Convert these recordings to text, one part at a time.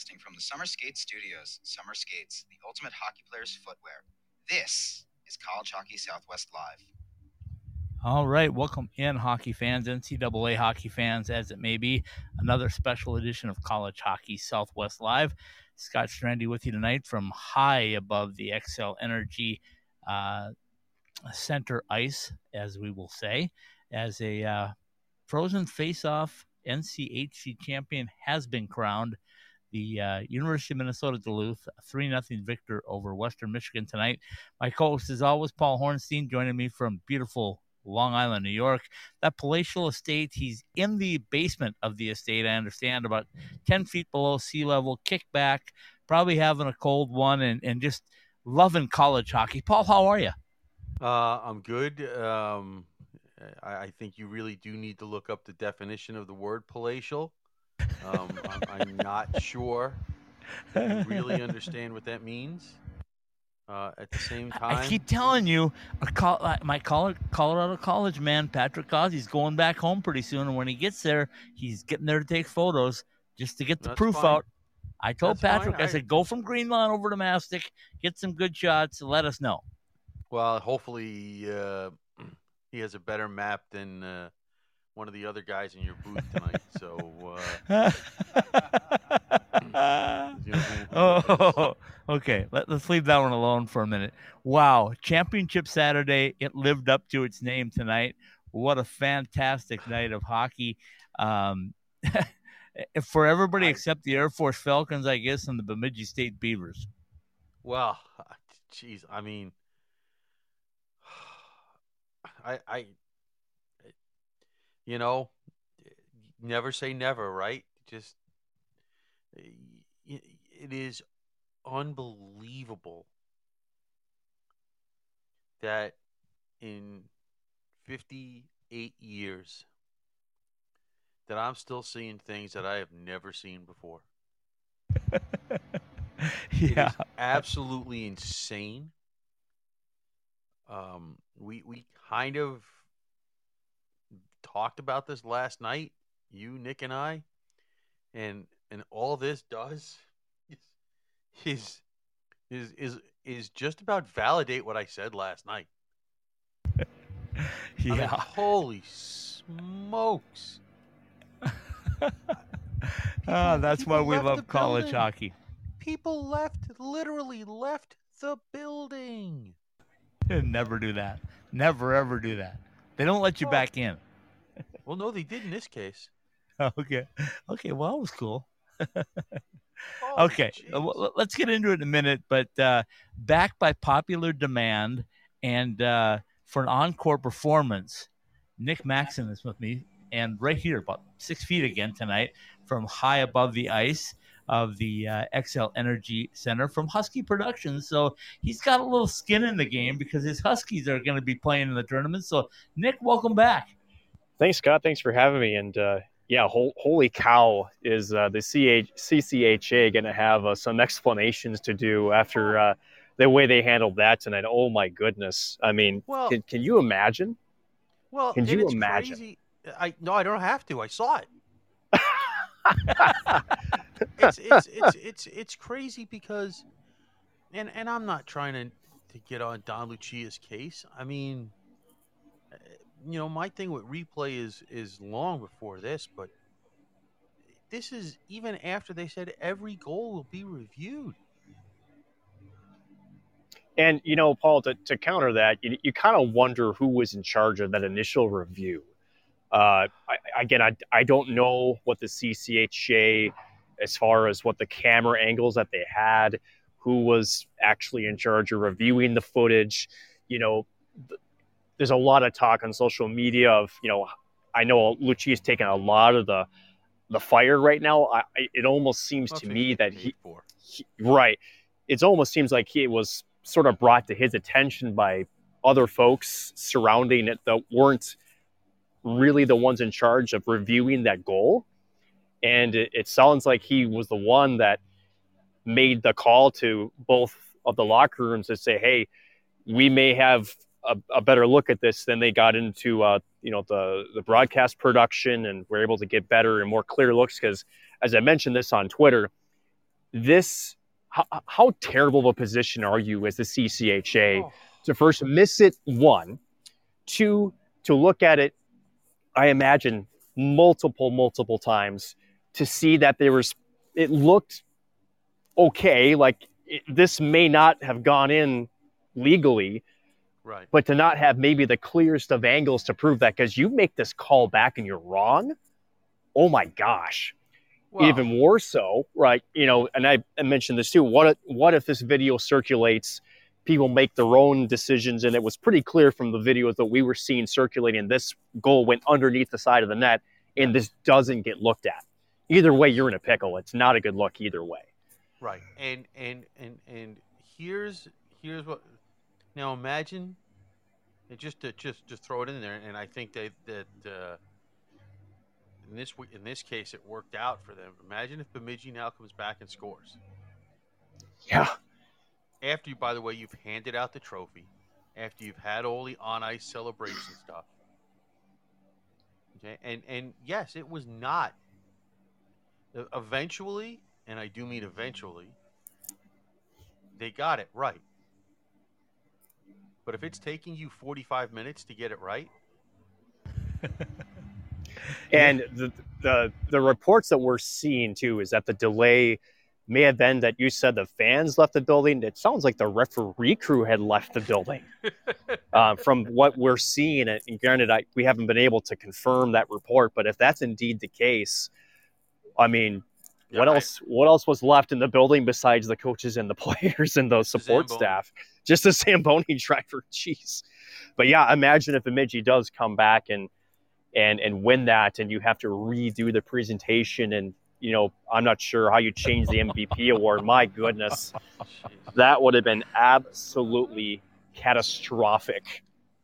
Broadcasting from the Summer Skate Studios, Summer Skates, the ultimate hockey player's footwear. This is College Hockey Southwest Live. All right, welcome in, hockey fans, NCAA hockey fans, as it may be. Another special edition of College Hockey Southwest Live. Scott Strandy with you tonight from high above the Xcel Energy uh, Center ice, as we will say, as a uh, frozen face-off NCHC champion has been crowned. The uh, University of Minnesota Duluth, 3 0 victor over Western Michigan tonight. My co host, is always, Paul Hornstein, joining me from beautiful Long Island, New York. That palatial estate, he's in the basement of the estate, I understand, about 10 feet below sea level, kickback, probably having a cold one, and, and just loving college hockey. Paul, how are you? Uh, I'm good. Um, I, I, think you really do need to look up the definition of the word palatial. Um, I'm, I'm, not sure you really understand what that means. Uh, at the same time, I keep telling you, uh, my Colorado College man, Patrick Cause, he's going back home pretty soon, and when he gets there, he's getting there to take photos just to get the That's proof fine. out. I told That's Patrick, fine. I said, go from Greenlawn over to Mastic, get some good shots, and let us know. Well, hopefully uh, he has a better map than uh, one of the other guys in your booth tonight. So, uh, you know, oh, okay. Let, us leave that one alone for a minute. Wow, Championship Saturday. It lived up to its name tonight. What a fantastic night of hockey. Um, for everybody I- except the Air Force Falcons, I guess, and the Bemidji State Beavers. well, jeez, I mean, I, I, you know, never say never, right? Just, it, is unbelievable that in 58 years that I'm still seeing things that I have never seen before. It yeah. is absolutely insane. Um, we we kind of talked about this last night, you, Nick, and I, and and all this does is is is is just about validate what I said last night. I mean, Yeah. holy smokes! Ah, that's why we love college building. hockey. People left, literally left the building. Never do that. Never ever do that. They don't let you back in. Well, no, they did in this case. Okay. Okay. Well, that was cool. Oh, Okay. uh, well, let's get into it in a minute. But uh, back by popular demand and uh, for an encore performance, Nick Maxon is with me. And right here, about six feet again tonight, from high above the ice of the uh, Xcel Energy Center from Husky Productions. So he's got a little skin in the game because his Huskies are going to be playing in the tournament. So, Nick, welcome back. Thanks, Scott. Thanks for having me. And uh, yeah, hol- holy cow, is uh, the CH- CCHA going to have uh, some explanations to do after uh, the way they handled that tonight? Oh my goodness! I mean, Well, can, can you imagine? well, can you it's imagine? Crazy. I no, I don't have to. I saw it. it's, it's it's it's it's crazy because, and and I'm not trying to to get on Don Lucia's case. I mean, you know, my thing with replay is is long before this, but this is even after they said every goal will be reviewed. And you know, Paul, to, to counter that, you, you kind of wonder who was in charge of that initial review. Uh, I, again, I, I don't know what the CCHA, as far as what the camera angles that they had, who was actually in charge of reviewing the footage. You know, there's a lot of talk on social media of, you know, I know Lucia's taking a lot of the the fire right now. I, I, it almost seems to me that he, he, right. It almost seems like he was sort of brought to his attention by other folks surrounding it that weren't really the ones in charge of reviewing that goal. And it, it sounds like he was the one that made the call to both of the locker rooms to say hey we may have a, a better look at this than they got into uh, you know the the broadcast production and we're able to get better and more clear looks. Because as i mentioned this on twitter this how, how terrible of a position are you as the CCHA Oh, to first miss it one, two to look at it, I imagine multiple multiple times to see that there was it looked okay, like it, this may not have gone in legally, right. but to not have maybe the clearest of angles to prove that because you make this call back and you're wrong. Oh my gosh even more so, right? You know, and I, I mentioned this too. What if, what if this video circulates? People make their own decisions, and it was pretty clear from the videos that we were seeing circulating. This goal went underneath the side of the net, and this doesn't get looked at. Either way, you're in a pickle. It's not a good look either way. Right. And and and and here's here's what now imagine just to just just throw it in there and I think that that uh, in this in this case it worked out for them. Imagine if Bemidji now comes back and scores. Yeah, After you by the way you've handed out the trophy, after you've had all the on ice celebration stuff. Okay? And and yes, it was not eventually and I do mean eventually, they got it right. But if it's taking you 45 minutes to get it right, and the, the the reports that we're seeing too is that the delay may have been that you said the fans left the building. It sounds like the referee crew had left the building. uh, from what we're seeing, and granted, I, we haven't been able to confirm that report, but if that's indeed the case, I mean, what I- else? What else was left in the building besides the coaches and the players and the support Zamboni. staff? Just the Zamboni driver. Jeez. But yeah, imagine if Bemidji does come back and and and win that, and you have to redo the presentation, and you know, I'm not sure how you change the MVP award. My goodness, that would have been absolutely catastrophic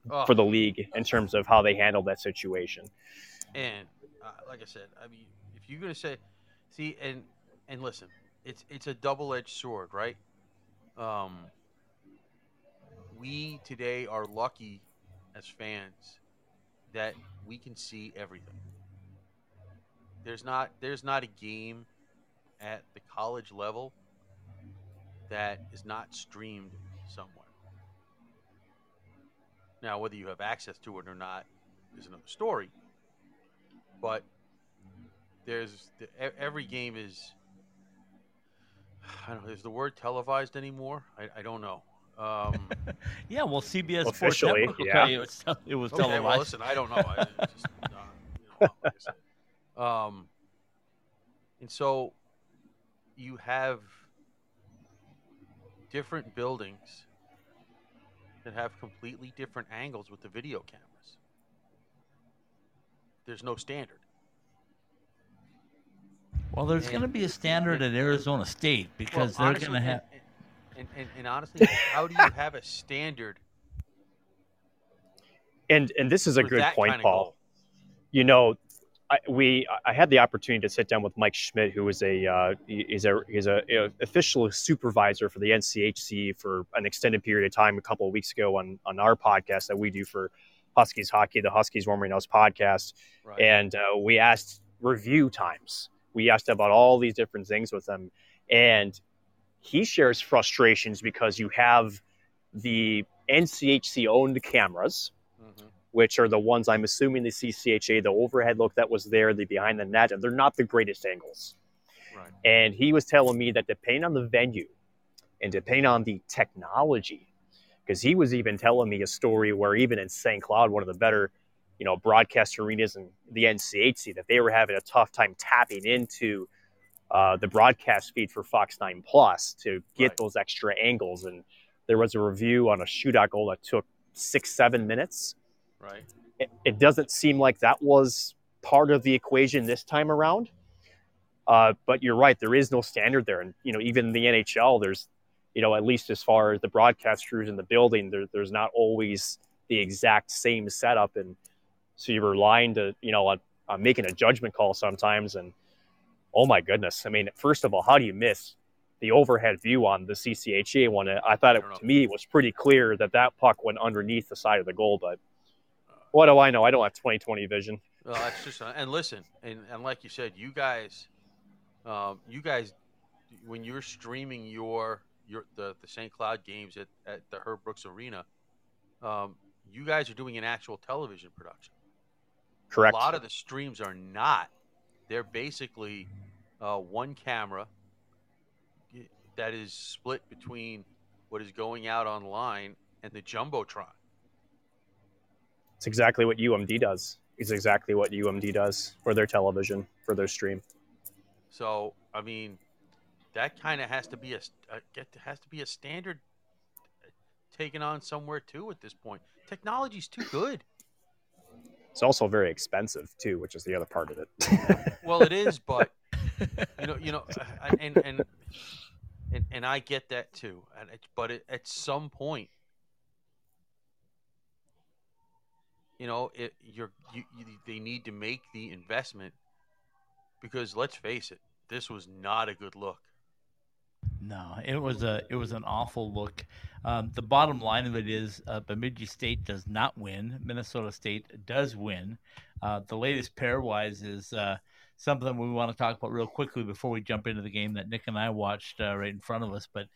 Oh, for the league in terms of how they handled that situation. and uh, like I said, I mean, if you're gonna say, see, and and listen, it's it's a double-edged sword, right? Um, we today are lucky as fans that we can see everything. There's not there's not a game at the college level that is not streamed somewhere. Now, whether you have access to it or not is another story. But there's the, e- every game is. I don't know. Is the word televised anymore? I, I don't know. Um, Yeah, well, CBS Sports Officially, Network will yeah. tell you it's, it was okay, televised. well, listen, I don't know. I, just, uh, you know, like I said. Um, and so you have different buildings that have completely different angles with the video cameras. There's no standard. Well, there's going to be a standard at Arizona State because Well, they're going to have. And, and, and, and honestly, how do you have a standard And and this is a good point, kind of Paul. goal? you know, I, we I had the opportunity to sit down with Mike Schmidt, who is a uh, he- he's a he's a, a official supervisor for the NCHC for an extended period of time a couple of weeks ago on on our podcast that we do for Huskies hockey, the Huskies Warming House podcast, Right. and uh, we asked review times. We asked about all these different things with him, and he shares frustrations because you have the NCHC owned cameras Mhm. which are the ones I'm assuming the CCHA, the overhead look that was there, the behind the net, and they're not the greatest angles. Right. And he was telling me that depending on the venue and depending on the technology, because he was even telling me a story where even in St. Cloud, one of the better, you know, broadcast arenas and the NCHC, that they were having a tough time tapping into uh, the broadcast feed for Fox 9 Plus to get Right. those extra angles. And there was a review on a shootout goal that took six, seven minutes Right. it, it doesn't seem like that was part of the equation this time around. Uh, but you're right, there is no standard there, and you know even in the NHL, there's you know at least as far as the broadcast crews in the building, there, there's not always the exact same setup, and so you're relying to you know on, on making a judgment call sometimes. And oh my goodness, I mean, first of all, how do you miss the overhead view on the CCHA one? I thought it, I to me it was pretty clear that that puck went underneath the side of the goal, but what do I know? I don't have 2020 vision. Well, that's just and listen, and, and like you said, you guys, um, you guys when you're streaming your your the, the St. Cloud games at, at the Herb Brooks Arena, um, you guys are doing an actual television production. Correct. A lot of the streams are not. They're basically uh, one camera that is split between what is going out online and the jumbotron. It's exactly what UMD does. It's exactly what UMD does for their television for their stream. So I mean, that kind of has to be a, a get has to be a standard uh, taken on somewhere too at this point. Technology's too good. It's also very expensive too, which is the other part of it. well, it is, but you know, you know, uh, and and and, and I get that too. And it, but it, at some point, you know, it, you're you, you, they need to make the investment because let's face it, this was not a good look. No, it was a it was an awful look. Um, the bottom line of it is, uh, Bemidji State does not win. Minnesota State does win. Uh, the latest pairwise is uh, something we want to talk about real quickly before we jump into the game that Nick and I watched uh, right in front of us. But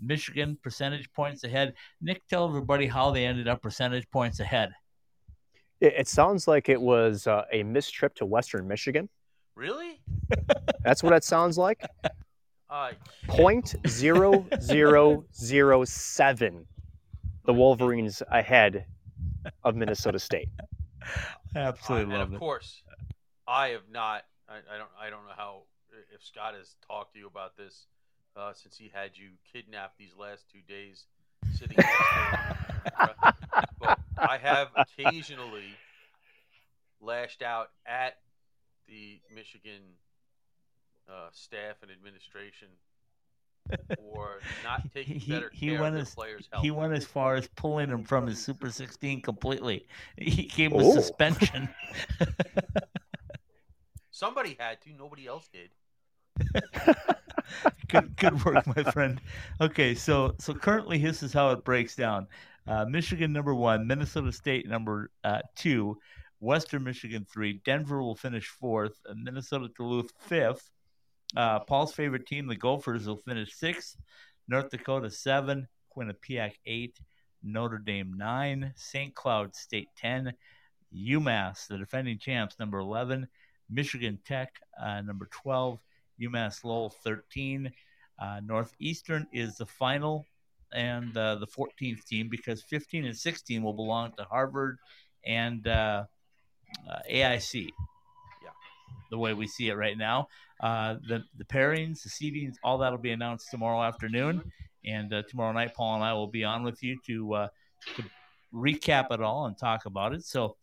Michigan percentage points ahead. Nick, tell everybody how they ended up percentage points ahead. It, it sounds like it was uh, a missed trip to Western Michigan. Really? That's what it sounds like. Point zero zero zero seven. The Wolverines ahead of Minnesota State. Absolutely uh, love and it. of course, I have not. I, I, don't. I don't know how if Scott has talked to you about this uh, since he had you kidnapped these last two days, sitting next to but I have occasionally lashed out at the Michigan uh, staff and administration for not taking He, better he care went of as their players' health. he went as far as pulling him from his Super 16 completely. He gave him a Oh. suspension. Somebody had to. Nobody else did. good good work, my friend. Okay, so so currently this is how it breaks down. Uh, Michigan number one, Minnesota State number uh, two, Western Michigan three, Denver will finish fourth, Minnesota Duluth fifth. Uh, Paul's favorite team, the Gophers, will finish sixth, North Dakota seven, Quinnipiac eight, Notre Dame nine, St. Cloud State ten, UMass, the defending champs, number eleven, Michigan Tech uh, number twelve. UMass Lowell 13. Uh, Northeastern is the final and uh, the 14th team because 15 and 16 will belong to Harvard and uh, uh, AIC. Yeah. The way we see it right now. Uh, the, the pairings, the seedings, all that will be announced tomorrow afternoon. And uh, tomorrow night, Paul and I will be on with you to, uh, to recap it all and talk about it. So,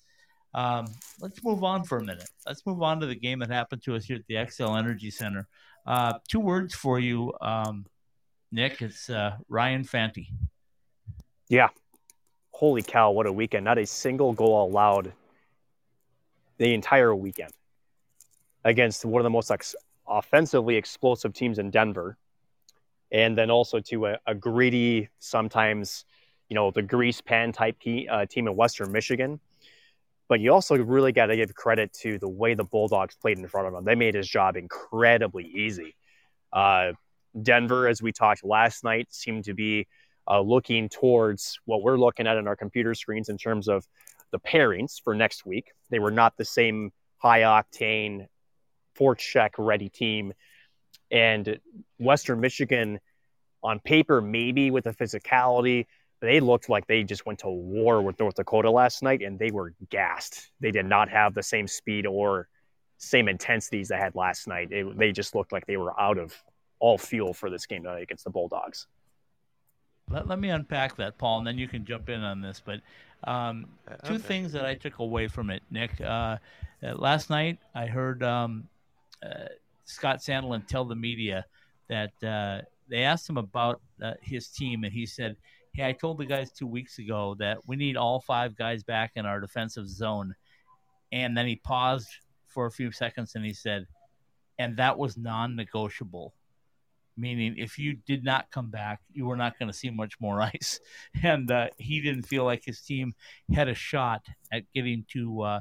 um, let's move on for a minute. Let's move on to the game that happened to us here at the Xcel Energy Center. Uh, two words for you, um, Nick. It's uh, Ryan Fanti. Yeah. Holy cow, what a weekend. Not a single goal allowed the entire weekend against one of the most ex- offensively explosive teams in Denver. And then also to a, a greedy, sometimes, you know, the grease pan type uh, team in Western Michigan. But you also really got to give credit to the way the Bulldogs played in front of him. They made his job incredibly easy. Uh, Denver, as we talked last night, seemed to be uh, looking towards what we're looking at in our computer screens in terms of the pairings for next week. They were not the same high octane, four check ready team. And Western Michigan, on paper, maybe with the physicality, they looked like they just went to war with North Dakota last night and they were gassed. They did not have the same speed or same intensities they had last night. It, they just looked like they were out of all fuel for this game tonight against the Bulldogs. Let, let me unpack that, Paul, and then you can jump in on this. But um, two Okay. things that I took away from it, Nick. Uh, uh, last night, I heard um, Scott Sandlin tell the media that uh, they asked him about uh, his team, and he said, Hey, I told the guys two weeks ago that we need all five guys back in our defensive zone. And then he paused for a few seconds and he said, And that was non negotiable meaning if you did not come back, you were not going to see much more ice. And uh, he didn't feel like his team had a shot at getting to uh,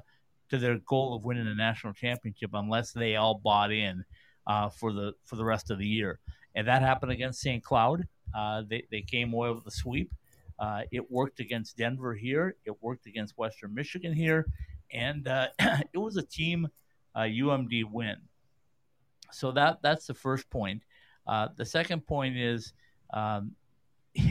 to their goal of winning a national championship unless they all bought in uh, for the for the rest of the year. and that happened against St. Cloud. Uh, they they came away with a sweep. Uh, it worked against Denver here. It worked against Western Michigan here, and uh, it was a team UMD uh, win. So that that's the first point. Uh, the second point is. Um,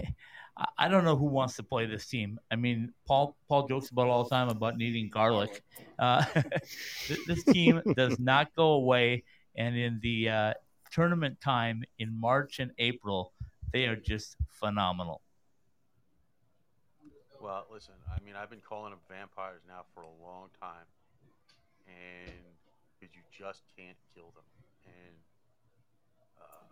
I don't know who wants to play this team. I mean, Paul Paul jokes about all the time about needing garlic. Uh, this team does not go away, and in the uh, tournament time in March and April, they are just phenomenal. Well, listen, I mean, I've been calling them vampires now for a long time, and because you just can't kill them, and uh,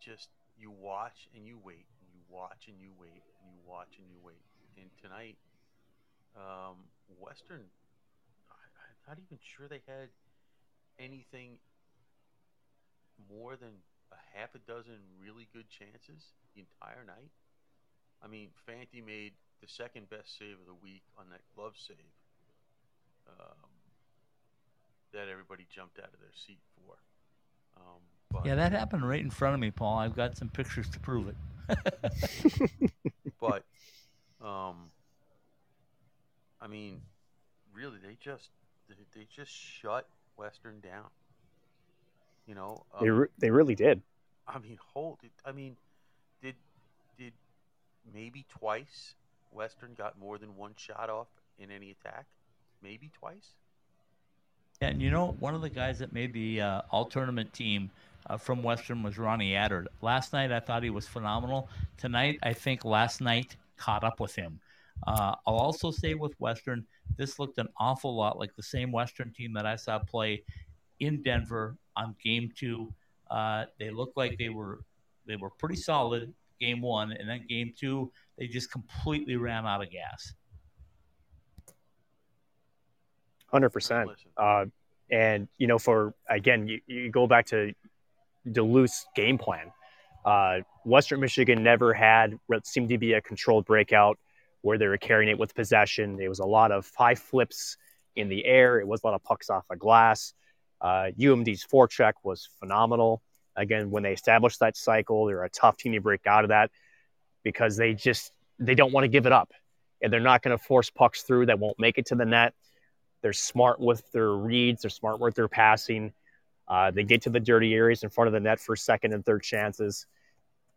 just you watch and you wait and you watch and you wait and you watch and you wait. And tonight, um, Western, I, I'm not even sure they had anything more than a half a dozen really good chances the entire night. I mean, Fanti made the second best save of the week on that glove save um, that everybody jumped out of their seat for. Um, yeah, that happened right in front of me, Paul. I've got some pictures to prove it. but, um, I mean, really, they just they, they just shut Western down. You know, um, they re- they really did. I mean, hold it. I mean, did did maybe twice Western got more than one shot off in any attack? Maybe twice. And you know, one of the guys that made the uh, all tournament team uh, from Western was Ronnie Attard. Last night, I thought he was phenomenal. Tonight, I think last night caught up with him. Uh, I'll also say with Western, this looked an awful lot like the same Western team that I saw play in Denver on Game Two. Uh, they looked like they were they were pretty solid game one, and then game two, they just completely ran out of gas. Hundred percent. Uh, and you know, for again, you, you go back to Duluth's game plan. Uh, Western Michigan never had what seemed to be a controlled breakout where they were carrying it with possession. It was a lot of high flips in the air. It was a lot of pucks off of glass. Uh, UMD's forecheck was phenomenal. Again, when they established that cycle, they're a tough team to break out of that because they just they don't want to give it up, and they're not going to force pucks through that won't make it to the net. They're smart with their reads. They're smart with their passing. Uh, they get to the dirty areas in front of the net for second and third chances.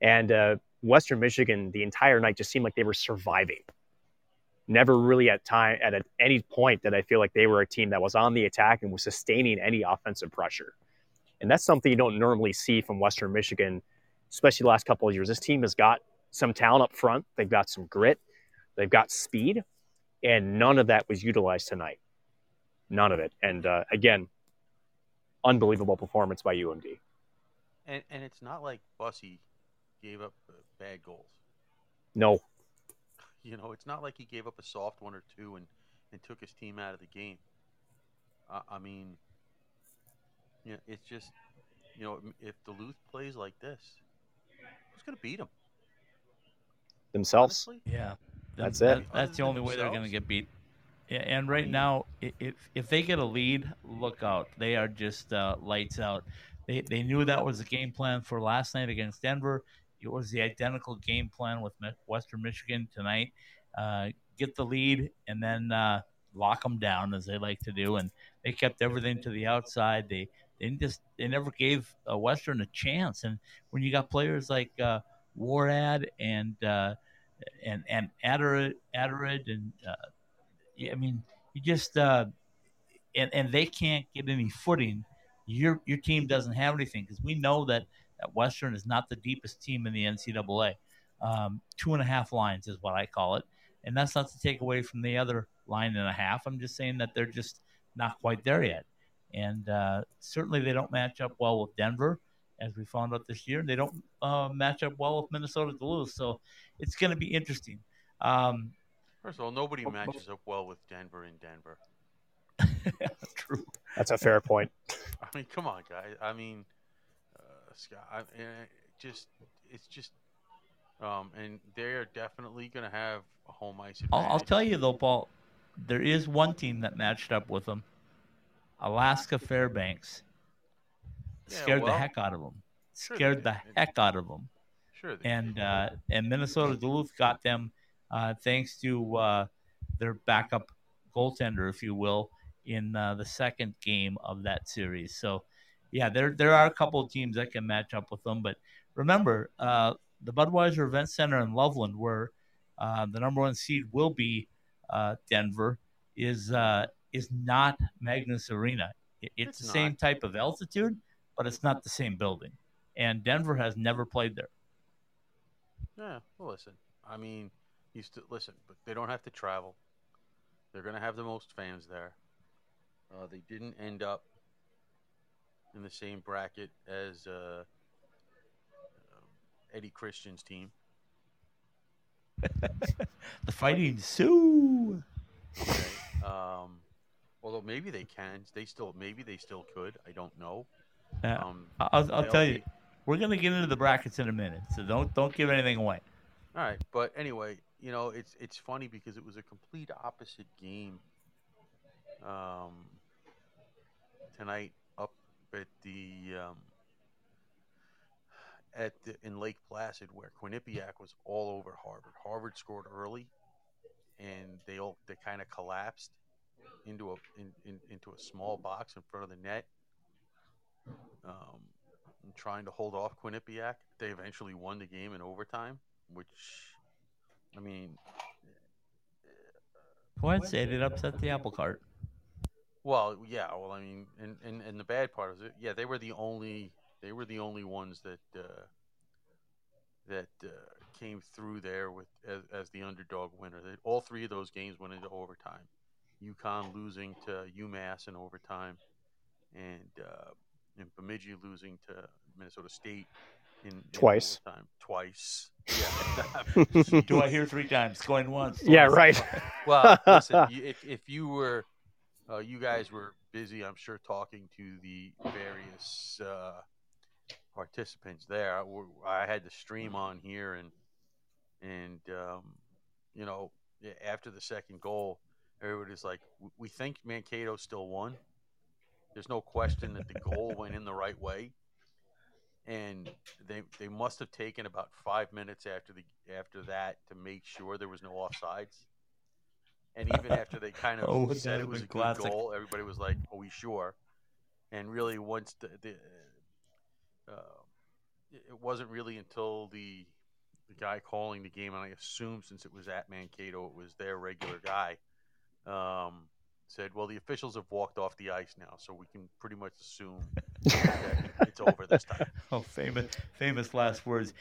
And uh, Western Michigan, the entire night, just seemed like they were surviving. Never really at time at a, any point that I feel like they were a team that was on the attack and was sustaining any offensive pressure. And that's something you don't normally see from Western Michigan, especially the last couple of years. This team has got some talent up front. They've got some grit. They've got speed, and none of that was utilized tonight. None of it. And uh, again, unbelievable performance by UMD. And and it's not like Bussi gave up bad goals. No. You know, it's not like he gave up a soft one or two and and took his team out of the game. Uh, I mean, you know, it's just you know if Duluth plays like this, who's going to beat them? Themselves. Honestly? Yeah, that's that, it. That's the only way they're going to get beat. And right now, if if they get a lead, look out. They are just uh, lights out. They they knew that was the game plan for last night against Denver. It was the identical game plan with Western Michigan tonight. Uh, get the lead and then uh, lock them down as they like to do. And they kept everything to the outside. They they just they never gave uh, Western a chance. And when you got players like uh, Worrad and uh, and and Attard and uh, I mean, you just uh, and and they can't get any footing. Your your team doesn't have anything because we know that, that Western is not the deepest team in the NCAA. Um, two and a half lines is what I call it, and that's not to take away from the other line and a half. I'm just saying that they're just not quite there yet, and uh, certainly they don't match up well with Denver, as we found out this year. They don't uh, match up well with Minnesota Duluth, so it's going to be interesting. Um, First of all, nobody matches up well with Denver in Denver. True. That's a fair point. I mean, come on, guys. I mean, uh, Scott. I, just it's just, um, and they are definitely going to have a home ice advantage. I'll, I'll, tell you though, Paul. There is one team that matched up with them. Alaska Fairbanks yeah, scared well, the heck out of them. Sure scared the heck out of them. Sure. And uh, and Minnesota Duluth got them thanks to uh, their backup goaltender, if you will, in uh, the second game of that series. So, yeah, there there are a couple of teams that can match up with them. But remember, uh, the Budweiser Event Center in Loveland, where uh, the number one seed will be uh, Denver, is uh, is not Magness Arena. It- it's, It's the not. same type of altitude, but it's not the same building. And Denver has never played there. Yeah, well, listen. I mean, you still listen, but they don't have to travel. They're going to have the most fans there. Uh, they didn't end up in the same bracket as uh, um, Eddie Christian's team. the Fighting Sioux. Okay. um, although maybe they can. They still maybe they still could. I don't know. Yeah. Um, I'll, I'll tell you, we're gonna get into the brackets in a minute, so don't don't give anything away. All right, but anyway, you know, it's it's funny because it was a complete opposite game um, tonight up at the um, at the, in Lake Placid where Quinnipiac was all over Harvard. Harvard scored early, and they all they kind of collapsed into a in, in, into a small box in front of the net. Um, trying to hold off Quinnipiac, they eventually won the game in overtime which I mean, Go ahead, say it. It upset the apple cart. well, yeah, well, I mean, and, and, and the bad part is, it, yeah, they were the only they were the only ones that uh, that uh, came through there with as, as the underdog winner. They, all three of those games went into overtime. UConn losing to UMass in overtime, and uh, and Bemidji losing to Minnesota State in, in Twice. overtime. Twice. Yeah. Do I hear three times? Going once. Yeah, twice. right. Well, listen, if if you were, uh, you guys were busy, I'm sure, talking to the various uh, participants there. I had the stream on here, and and um, you know, after the second goal, everybody's like, "We think Mankato still won." There's no question that the goal went in the right way, and they they must have taken about five minutes after the after that to make sure there was no offsides. And even after they kind of Oh, said it was a been good goal, everybody was like, "Are we sure?" And really, once the, the uh, it it wasn't really until the the guy calling the game, and I assume since it was at Mankato, it was their regular guy, um, said, "Well, the officials have walked off the ice now, so we can pretty much assume that it's over this time." Oh, famous, famous last words.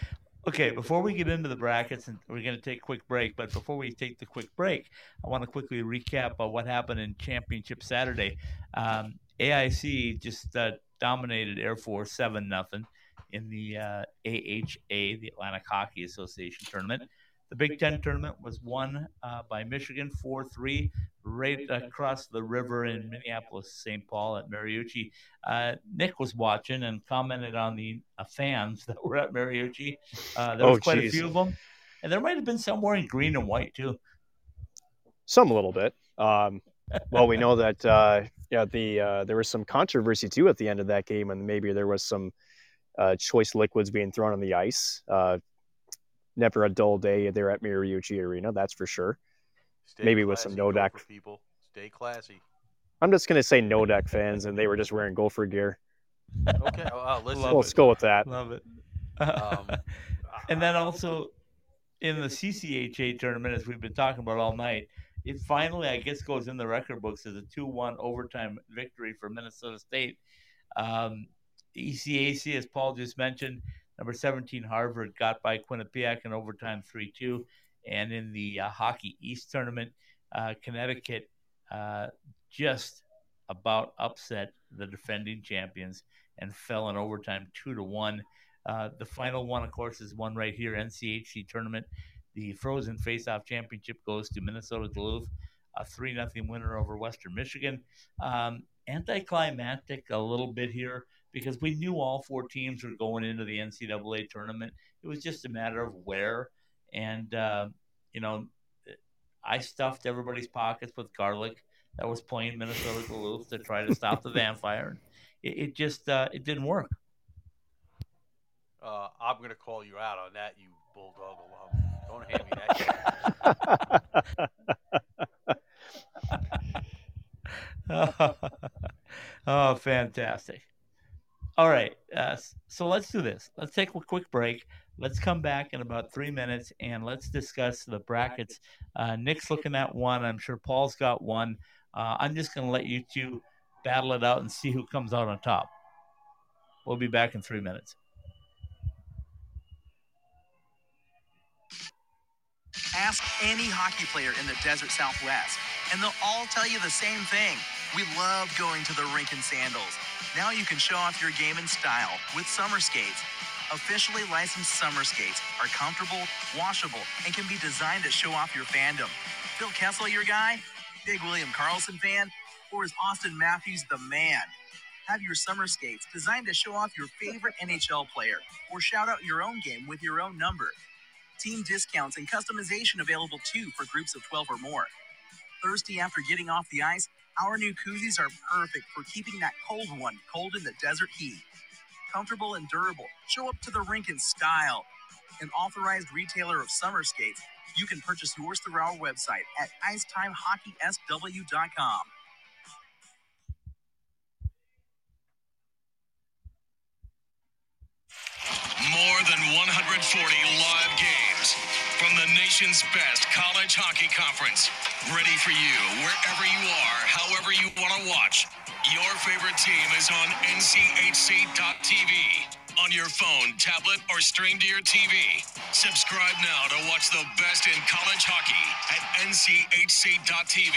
Okay, before we get into the brackets, and we're going to take a quick break, but before we take the quick break, I want to quickly recap uh, what happened in Championship Saturday. Um, AIC just uh, dominated Air Force seven nothing in the uh, AHA, the Atlantic Hockey Association tournament. The Big Ten tournament was won uh, by Michigan four three, right across the river in Minneapolis, St. Paul at Mariucci. Uh, Nick was watching and commented on the uh, fans that were at Mariucci. Uh, there was Oh, quite a few of them, and there might have been some wearing green and white too. Some a little bit. Um, well, we know that uh, yeah, the uh, there was some controversy too at the end of that game, and maybe there was some uh, choice liquids being thrown on the ice. Uh, never a dull day there at Mariucci Arena, that's for sure. Stay Maybe with some classy, no-deck. People. Stay classy. I'm just gonna say no deck fans, and they were just wearing Gopher gear. Okay, oh, uh, listen. Love Well, it. let's go with that. Love it. Um, and then also in the CCHA tournament, as we've been talking about all night, it finally, I guess, goes in the record books as a 2 1 overtime victory for Minnesota State. Um, ECAC, as Paul just mentioned, number 17 Harvard got by Quinnipiac in overtime 3 2. And in the uh, Hockey East tournament, uh, Connecticut uh, just about upset the defending champions and fell in overtime 2 to 1. Uh, the final one, of course, is one right here NCHC tournament. The Frozen Faceoff Championship goes to Minnesota Duluth, a 3 0 winner over Western Michigan. Um, anticlimactic a little bit here because we knew all four teams were going into the NCAA tournament. It was just a matter of where. And, uh, you know, I stuffed everybody's pockets with garlic that was playing Minnesota Duluth to try to stop the vampire. It, it just uh, it didn't work. Uh, I'm going to call you out on that, you bulldog alum. Don't hand me that. oh, fantastic. All right. Uh, so let's do this. Let's take a quick break. Let's come back in about three minutes and let's discuss the brackets. Uh, Nick's looking at one. I'm sure Paul's got one. Uh, I'm just going to let you two battle it out and see who comes out on top. We'll be back in three minutes. Ask any hockey player in the desert Southwest, and they'll all tell you the same thing. We love going to the rink in sandals. Now you can show off your game in style with summer skates. Officially licensed summer skates are comfortable, washable, and can be designed to show off your fandom. Phil Kessel, your guy? Big William Karlsson fan? Or is Auston Matthews the man? Have your summer skates designed to show off your favorite NHL player or shout out your own game with your own number. Team discounts and customization available too for groups of 12 or more. Thirsty after getting off the ice? Our new koozies are perfect for keeping that cold one cold in the desert heat. Comfortable and durable, show up to the rink in style. An authorized retailer of summer skates, you can purchase yours through our website at icetimehockeysw.com. More than 140 live games from the nation's best college hockey conference. Ready for you wherever you are, you want to watch. Your favorite team is on NCHC.tv. On your phone, tablet, or stream to your TV. Subscribe now to watch the best in college hockey at NCHC.tv.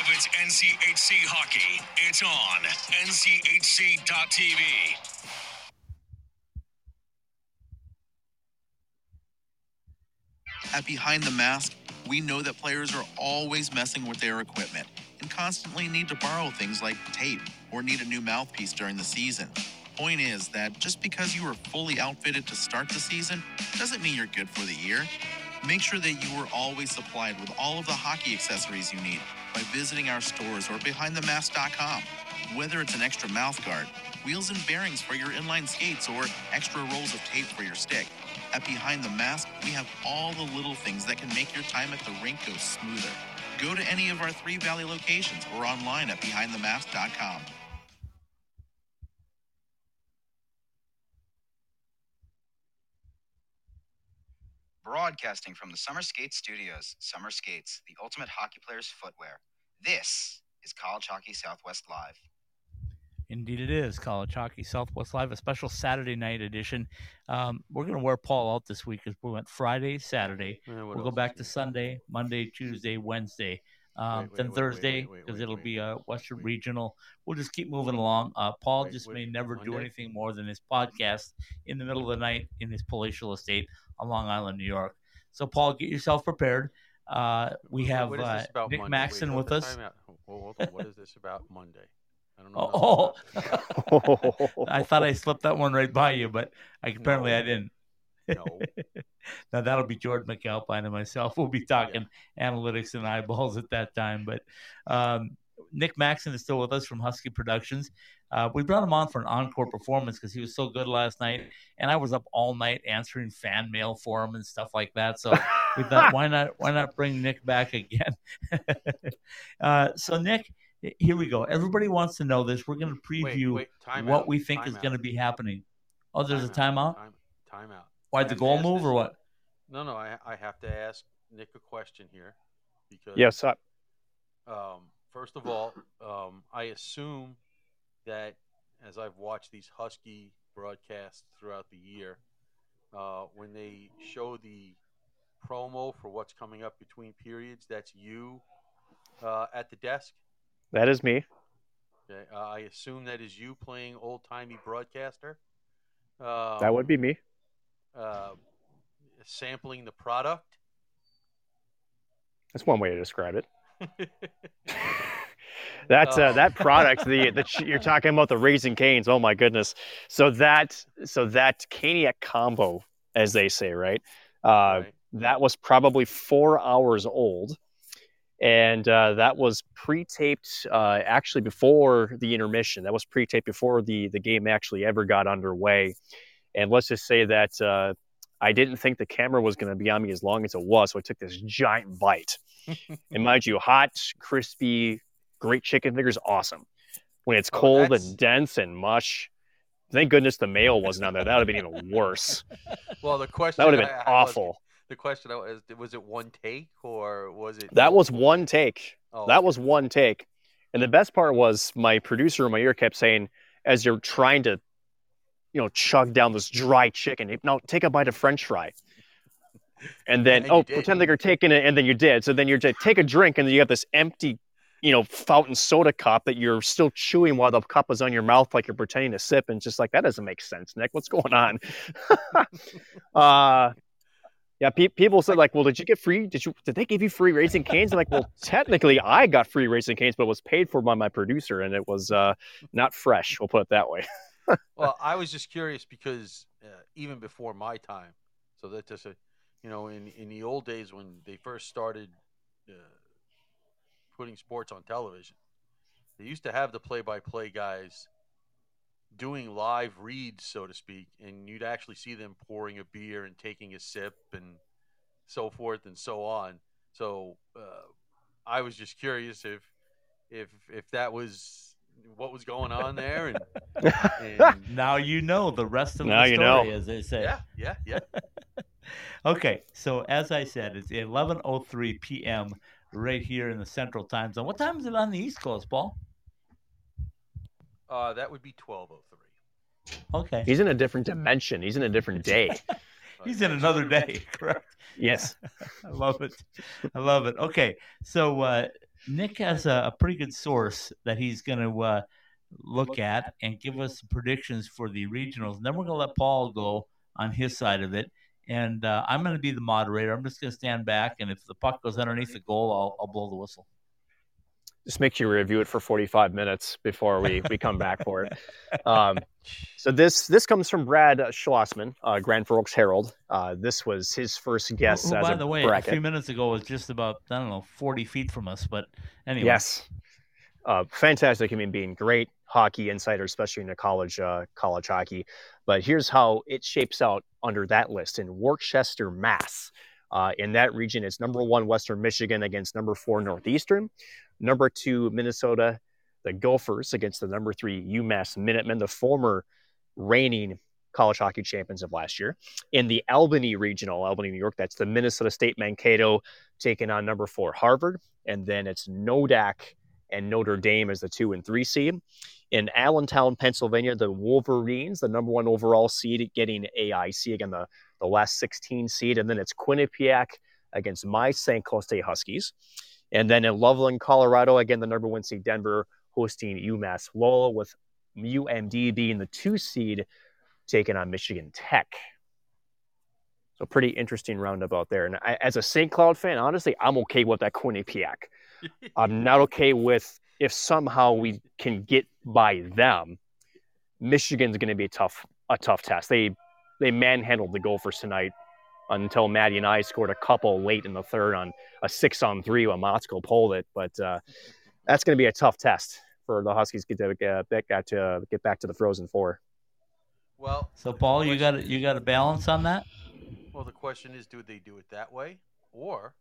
If it's NCHC hockey, it's on NCHC.tv. At Behind the Mask, we know that players are always messing with their equipment and constantly need to borrow things like tape or need a new mouthpiece during the season. Point is that just because you are fully outfitted to start the season doesn't mean you're good for the year. Make sure that you are always supplied with all of the hockey accessories you need by visiting our stores or behindthemask.com. Whether it's an extra mouth guard, wheels and bearings for your inline skates, or extra rolls of tape for your stick, at Behind the Mask, we have all the little things that can make your time at the rink go smoother. Go to any of our three Valley locations or online at behindthemask.com. Broadcasting from the Summer Skates Studios, Summer Skates, the ultimate hockey player's footwear. This is College Hockey Southwest Live. Indeed, it is College Hockey Southwest Live, a special Saturday night edition. Um, we're going to wear Paul out this week because we went Friday, Saturday. Yeah, we'll go back to Sunday, Monday, Tuesday, Wednesday, um, Wait, wait, then wait, Thursday because it'll be a Western Wait. Regional. We'll just keep moving along. Uh, Paul just may never do anything more than his podcast in the middle of the night in his palatial estate on Long Island, New York. So, Paul, get yourself prepared. Uh, we have uh, Nick Monday? Maxon with us. time out. Hold- hold on. What is this about Monday? I don't know. Oh, oh. I thought I slipped that one right by you, but I, apparently I didn't. no. now that'll be George McAlpine and myself. We'll be talking analytics and eyeballs at that time. But um, Nick Maxon is still with us from Husky Productions. Uh, we brought him on for an encore performance because he was so good last night, and I was up all night answering fan mail for him and stuff like that. So we thought, why not? Why not bring Nick back again? uh, so Nick, here we go. Everybody wants to know this. We're going to preview wait, time what out, we think time is out, going to be happening. Oh, there's a time timeout. Time, time out. Why I the goal move this- or what? No, no. I I have to ask Nick a question here because yes, uh, Um, first of all, um, I assume that as I've watched these Husky broadcasts throughout the year, uh, when they show the promo for what's coming up between periods, that's you uh, at the desk. That is me. Okay? Uh, I assume that is you playing old timey broadcaster. Um, That would be me. uh, sampling the product. That's one way to describe it. That's uh, that product, the the you're talking about the Raising Cane's. Oh my goodness! So that so that caniac combo, as they say, right? Uh, Right. That was probably four hours old, and uh, that was pre-taped uh, actually before the intermission. That was pre-taped before the the game actually ever got underway. And let's just say that uh, I didn't think the camera was going to be on me as long as it was, so I took this giant bite. and mind you, hot, crispy, great chicken fingers, awesome. When it's Oh, cold that's- and dense and mush, thank goodness the mayo wasn't on there. That would have been even worse. Well, the question That would have been I was- awful. The question I was was it one take or was it That was one take. Oh, That was one take. And the best part was my producer in my ear kept saying, as you're trying to, you know, chug down this dry chicken, now take a bite of French fry. And then, And oh, pretend like you're taking it, and then you did. So then you're to take a drink, and then you have this empty, you know, fountain soda cup that you're still chewing while the cup is on your mouth, like you're pretending to sip, and just like that doesn't make sense, Nick. What's going on? uh, yeah, pe- people said like, well, did you get free? Did you? Did they give you free Raising Cane's? I'm like, well, technically, I got free Raising Cane's, but it was paid for by my producer, and it was uh, not fresh. We'll put it that way. well, I was just curious because uh, even before my time, so that just, uh, you know, in in the old days when they first started uh, putting sports on television, they used to have the play-by-play guys doing live reads, so to speak, and you'd actually see them pouring a beer and taking a sip and so forth and so on. So uh, I was just curious if if if that was what was going on there and. and Now you know the rest of Now the you story, know. as they say. yeah, yeah, yeah. Okay, so as I said, it's 11:03 p.m. right here in the Central Time Zone. What time is it on the East Coast, Paul? Uh, that would be twelve oh three. Okay, He's in a different dimension. He's in a different day. he's in another day, correct? Yes. I love it. I love it. Okay, so uh, Nick has a, a pretty good source that he's going to uh, look at and give us predictions for the regionals. And then we're going to let Paul go on his side of it. And uh, I'm going to be the moderator. I'm just going to stand back, and if the puck goes underneath the goal, I'll, I'll blow the whistle. Just make sure you review it for 45 minutes before we, we come back for it. Um, so this this comes from Brad Schlossman, uh, Grand Forks Herald. Uh, this was his first guess Who, as by the way, a few minutes ago was just about I don't know 40 feet from us, but anyway. Yes. Uh, fantastic human being, great hockey insider, especially in the college uh, college hockey. But here's how it shapes out under that list in Worcester, Mass. Uh, in that region, it's number one Western Michigan against number four Northeastern, number two Minnesota, the Gophers against the number three UMass Minutemen, the former reigning college hockey champions of last year. In the Albany regional, Albany, New York, that's the Minnesota State Mankato taking on number four Harvard, and then it's Nodak and Notre Dame as the two and three seed. In Allentown, Pennsylvania, the Wolverines, the number one overall seed, getting AIC again, the, the last 16 seed. And then it's Quinnipiac against my St. Cloud State Huskies. And then in Loveland, Colorado, again, the number one seed, Denver, hosting UMass Lowell, with UMD being the two seed, taking on Michigan Tech. So pretty interesting roundabout there. And I, as a St. Cloud fan, honestly, I'm okay with that Quinnipiac. I'm not okay with if somehow we can get by them. Michigan's going to be a tough a tough test. They they manhandled the Gophers tonight until Maddie and I scored a couple late in the third on a six on three when Motzko pulled it. But uh, that's going to be a tough test for the Huskies to get to, uh, get, to get back to the Frozen Four. Well, So Paul, you got you got a balance on that? well, the question is, do they do it that way, or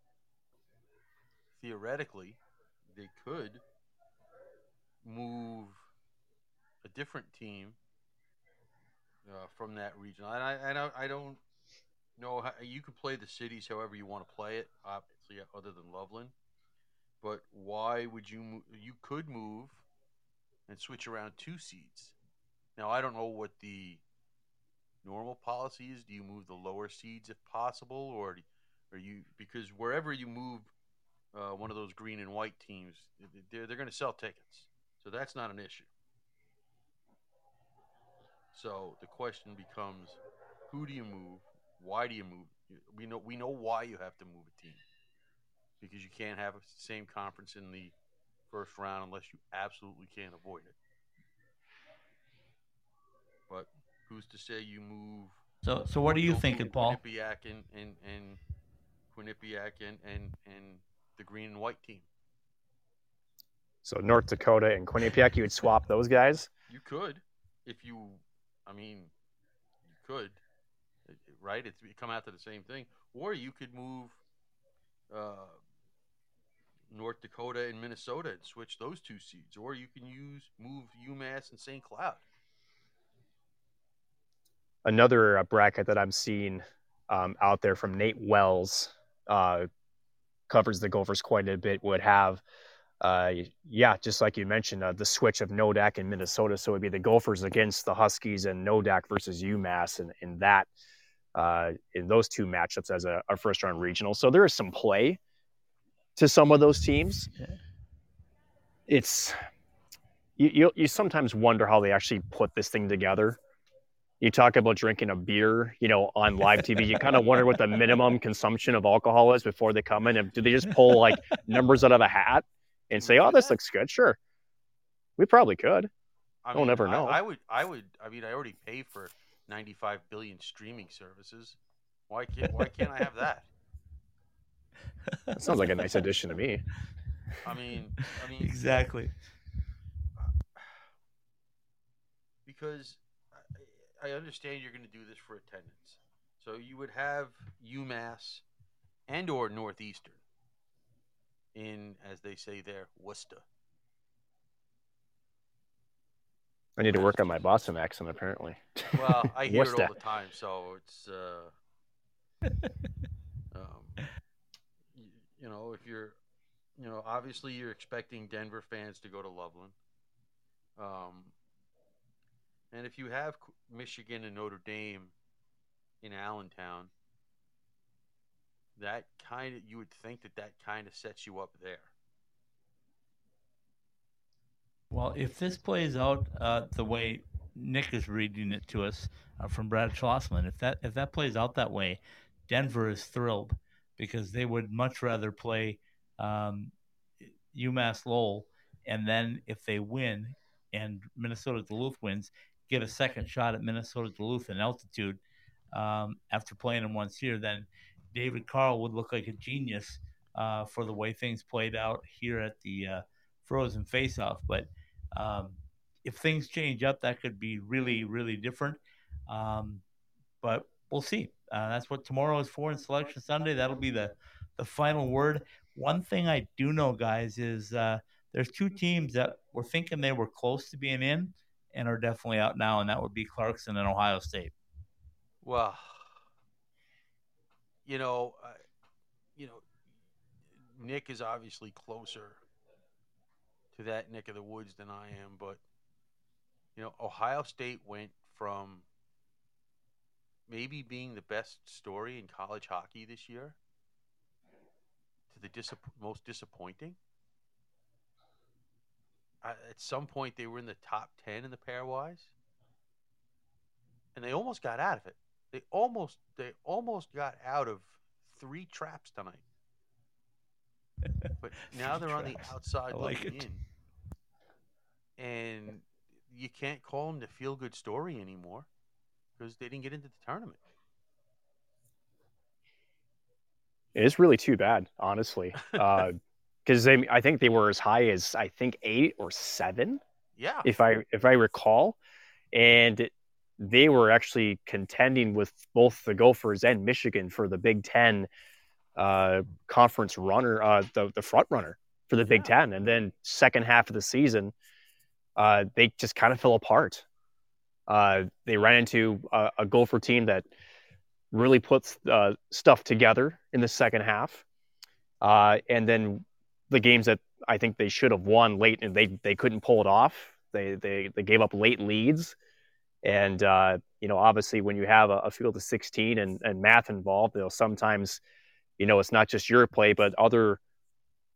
theoretically, they could move a different team uh, from that region. And I, and I, I don't know how you can play the cities however you want to play it, obviously, other than Loveland. But why would you? You could move and switch around two seeds. Now I don't know what the normal policy is. Do you move the lower seeds if possible, or are you because wherever you move uh, one of those green and white teams, they're, they're going to sell tickets, so that's not an issue. So the question becomes, who do you move? Why do you move? We know we know why you have to move a team because you can't have the same conference in the first round unless you absolutely can't avoid it. But who's to say you move? So so what are you thinking, Paul? Quinnipiac and and and Quinnipiac and and and the green and white team. So North Dakota and Quinnipiac, you would swap those guys. You could, if you, I mean, you could, right? It's it come out to the same thing. Or you could move uh, North Dakota and Minnesota and switch those two seeds. Or you can use move UMass and St. Cloud. Another uh, bracket that I'm seeing um, out there from Nate Wells uh, covers the Gophers quite a bit. Would have, uh, yeah, just like you mentioned, uh, the switch of Nodak in Minnesota. So it'd be the Gophers against the Huskies and Nodak versus UMass, and in that, uh, in those two matchups as a, a first round regional. So there is some play to some of those teams. It's you, you, you sometimes wonder how they actually put this thing together you talk about drinking a beer, you know, on live TV. You kind of wonder what the minimum consumption of alcohol is before they come in. And do they just pull like numbers out of a hat and say, "Oh, this looks good"? Sure, we probably could. I We'll never know. I, would, I would, I mean, I already pay for 95 billion streaming services. Why can't, why can't I have that? That sounds like a nice addition to me. I mean, I mean, exactly. because I, I understand you're going to do this for attendance. So you would have UMass and or Northeastern in, as they say there, Worcester. I need to work on my Boston accent, apparently. Well, I hear it all the time, so it's uh, um, y- you know, if you're, you know, obviously you're expecting Denver fans to go to Loveland, um, and if you have Michigan and Notre Dame in Allentown, that kind of you would think that that kind of sets you up there. Well, if this plays out uh, the way Nick is reading it to us uh, from Brad Schlossman, if that if that plays out that way, Denver is thrilled because they would much rather play um, UMass Lowell, and then if they win and Minnesota Duluth wins, get a second shot at Minnesota Duluth in altitude um, after playing them once here, then David Carle would look like a genius uh, for the way things played out here at the uh, Frozen Face-Off. But um, if things change up, that could be really, really different. Um, but we'll see. Uh, that's what tomorrow is for in Selection Sunday. That'll be the the final word. One thing I do know, guys, is uh, there's two teams that were thinking they were close to being in and are definitely out now, and that would be Clarkson and Ohio State. Well, you know, uh, you know, Nick is obviously closer to that neck of the woods than I am, but you know, Ohio State went from maybe being the best story in college hockey this year to the most disappointing. At some point, they were in the top ten in the pairwise, and they almost got out of it. They almost they almost got out of three traps tonight. But now they're on the outside I looking it. in, and you can't call them the feel good story anymore because they didn't get into the tournament. It's really too bad, honestly, uh, because they I think they were as high as I think eight or seven, Yeah, if I if I recall, and they were actually contending with both the Gophers and Michigan for the Big Ten uh, conference runner, uh, the the front runner for the Big Yeah. Ten, and then second half of the season, uh, they just kind of fell apart. Uh, they ran into a, a Gopher team that really puts uh, stuff together in the second half, uh, and then the games that I think they should have won late and they they couldn't pull it off. They they they gave up late leads, and uh, you know obviously when you have a, a field of 16 and, and math involved, you know sometimes you know it's not just your play but other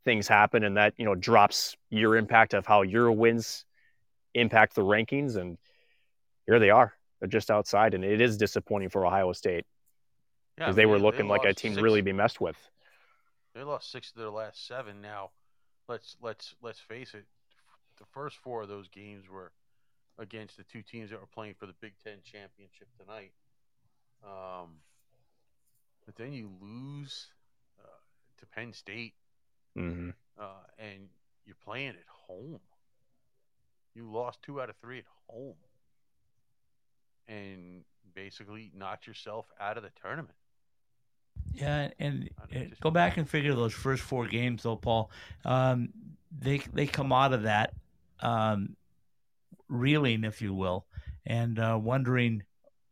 things happen and that you know drops your impact of how your wins impact the rankings and here they are they're just outside and it is disappointing for ohio state yeah, because they were they looking like a team six- really be messed with They lost six of their last seven. Now, let's let's let's face it. The first four of those games were against the two teams that were playing for the Big Ten championship tonight. Um, but then you lose uh, to Penn State, hmm uh, and you're playing at home. You lost two out of three at home, and basically knocked yourself out of the tournament. Yeah, and I mean, just- go back and figure those first four games, though, Paul. Um, they they come out of that um, reeling, if you will, and uh, wondering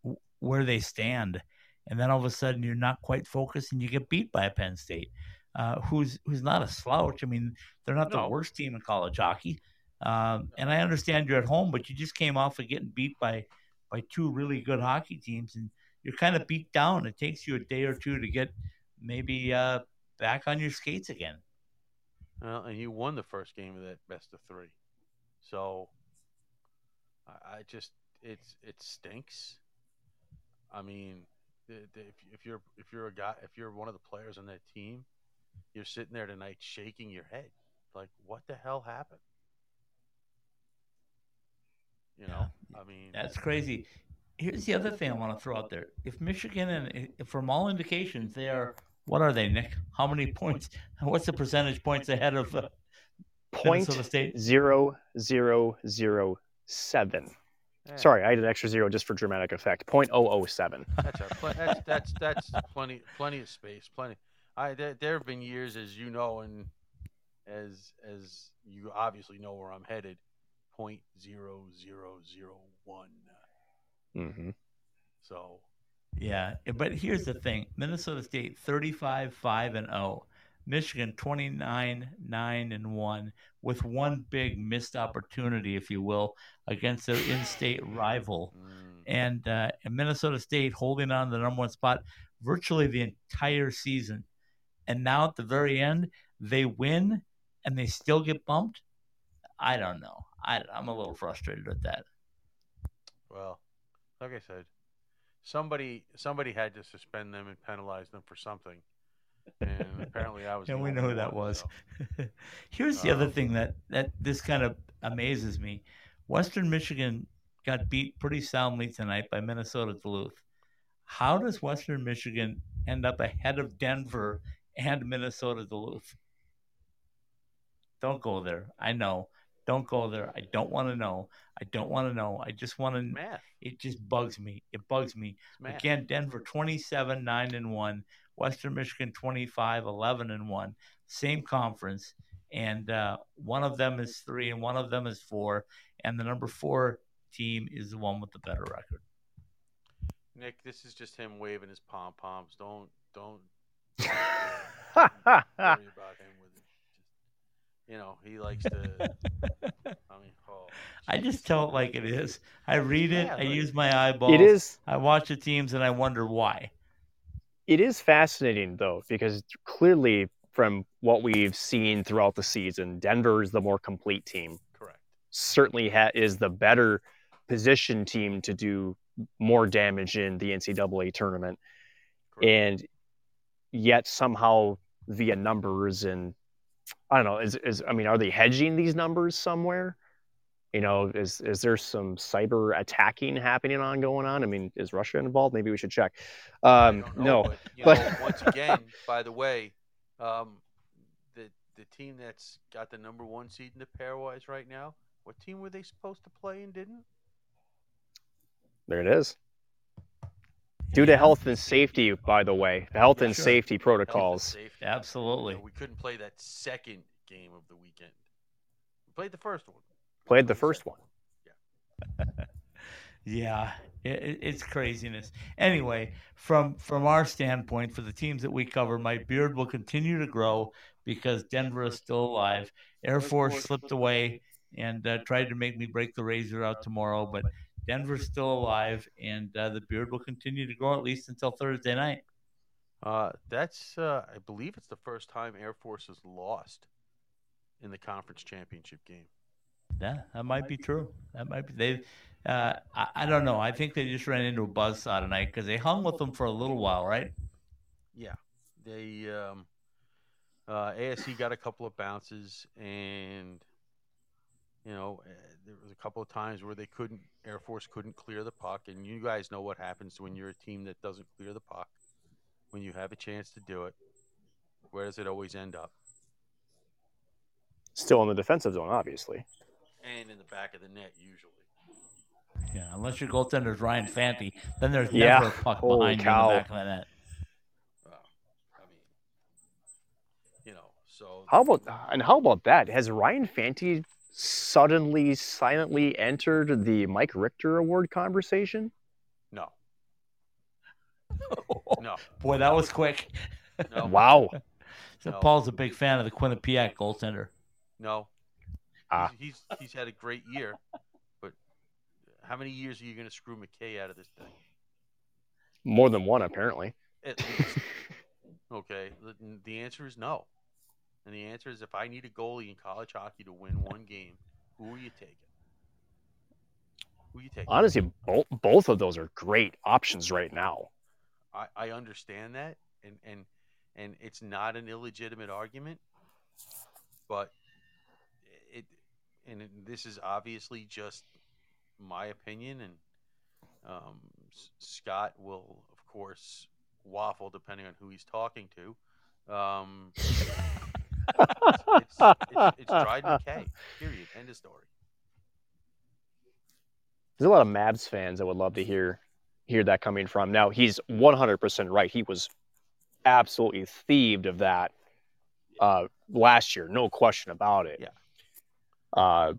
w- where they stand, and then all of a sudden you're not quite focused, and you get beat by a Penn State, uh, who's who's not a slouch. I mean, they're not No. the worst team in college hockey, um, and I understand you're at home, but you just came off of getting beat by by two really good hockey teams, and you're kind of beat down. It takes you a day or two to get maybe uh, back on your skates again. Well, and you won the first game of that best of three, so I, I just it's it stinks. I mean, the, the, if if you're if you're a guy if you're one of the players on that team, you're sitting there tonight shaking your head, like what the hell happened? You know, I mean, That's crazy. Here's the other thing I want to throw out there. If Michigan and if from all indications they are, what are they, Nick? How many points? What's the percentage points ahead of uh, Point Minnesota State? zero zero zero seven. yeah, Sorry, I had an extra zero just for dramatic effect. Point oh oh seven. That's, all right. That's that's that's plenty plenty of space. Plenty. I there, there have been years, as you know, and as as you obviously know where I'm headed. Point zero zero zero one. Mm-hmm. So Yeah, eh, but here's the thing: Minnesota State 35 5 and 0, Michigan 29 9 and 1, with one big missed opportunity, if you will, against their in-state rival. mm, and, uh, and Minnesota State holding on to the number one spot virtually the entire season. And now at the very end, they win and they still get bumped. I don't know. I, I'm a little frustrated with that. well, like I said, somebody somebody had to suspend them and penalize them for something, and apparently I was. And we know who that was. so. Here's the other Um, thing that that this kind of amazes me. Western Michigan got beat pretty soundly tonight by Minnesota Duluth. How does Western Michigan end up ahead of Denver and Minnesota Duluth? Don't go there. I know. Don't go there. I don't want to know. I don't want to know. I just want to. Math. It just bugs me. It bugs me. Again, Denver 27 9 and 1, Western Michigan 25 11 and 1, same conference. And uh, one of them is three and one of them is four. And the number four team is the one with the better record. Nick, this is just him waving his pom poms. Don't don't worry about him with it. You know, he likes to. I mean, oh, I just tell it like it is. I read it, Yeah, I use my eyeballs. It is I watch the teams and I wonder why. It is fascinating though because clearly from what we've seen throughout the season, Denver is the more complete team. correct. Certainly ha- is the better position team to do more damage in the NCAA tournament, correct. and yet somehow via numbers and I don't know is is I mean are they hedging these numbers somewhere? You know, is is there some cyber attacking happening on going on? I mean, is Russia involved? Maybe we should check. Um, know, no, but, but- know, once again, by the way, um, the the team that's got the number one seed in the pairwise right now. What team were they supposed to play and didn't? There it is. Due to health and safety, by the way, health Yeah, and sure. safety Health and protocols. safety. Absolutely. You know, we couldn't play that second game of the weekend. We played the first one. Played the first one. Yeah, it, it- it's craziness. Anyway, from from our standpoint, for the teams that we cover, my beard will continue to grow because Denver is still alive. Air Force slipped away and uh, tried to make me break the razor out tomorrow, but Denver's still alive, and uh, the beard will continue to grow at least until Thursday night. Uh, that's uh, I believe it's the first time Air Force has lost in the conference championship game. Yeah, that might be true. That might be they. Uh, I, I don't know. I think they just ran into a buzzsaw tonight because they hung with them for a little while, right? Yeah, they um, uh, AIC got a couple of bounces, and you know uh, there was a couple of times where they couldn't Air Force couldn't clear the puck, and you guys know what happens when you're a team that doesn't clear the puck. When you have a chance to do it, where does it always end up? Still in the defensive zone, obviously. And in the back of the net, usually. Yeah, unless your goaltender's Ryan Fanti, then there's Yeah. never a puck Holy behind you in the back of the net. Well, I mean, you know, so How about and how about that? Has Ryan Fanti suddenly, silently entered the Mike Richter Award conversation? no, no, Boy, that was quick. no, Wow. So No. Paul's a big fan of the Quinnipiac goaltender. no. Ah. He's, he's he's had a great year, but how many years are you going to screw McKay out of this thing? More than one, apparently. At least. okay, the, the answer is no, and the answer is if I need a goalie in college hockey to win one game, who are you taking? Who are you taking? Honestly, both both of those are great options right now. I, I understand that, and and and it's not an illegitimate argument, but and this is obviously just my opinion, and um, S- Scott will of course waffle depending on who he's talking to. Um, it's, it's, it's, it's Dryden McKay. Period. End of story. There's a lot of Mavs fans that would love to hear hear that coming from. Now he's 100% right. He was absolutely thieved of that uh, last year, no question about it. Yeah. Uh,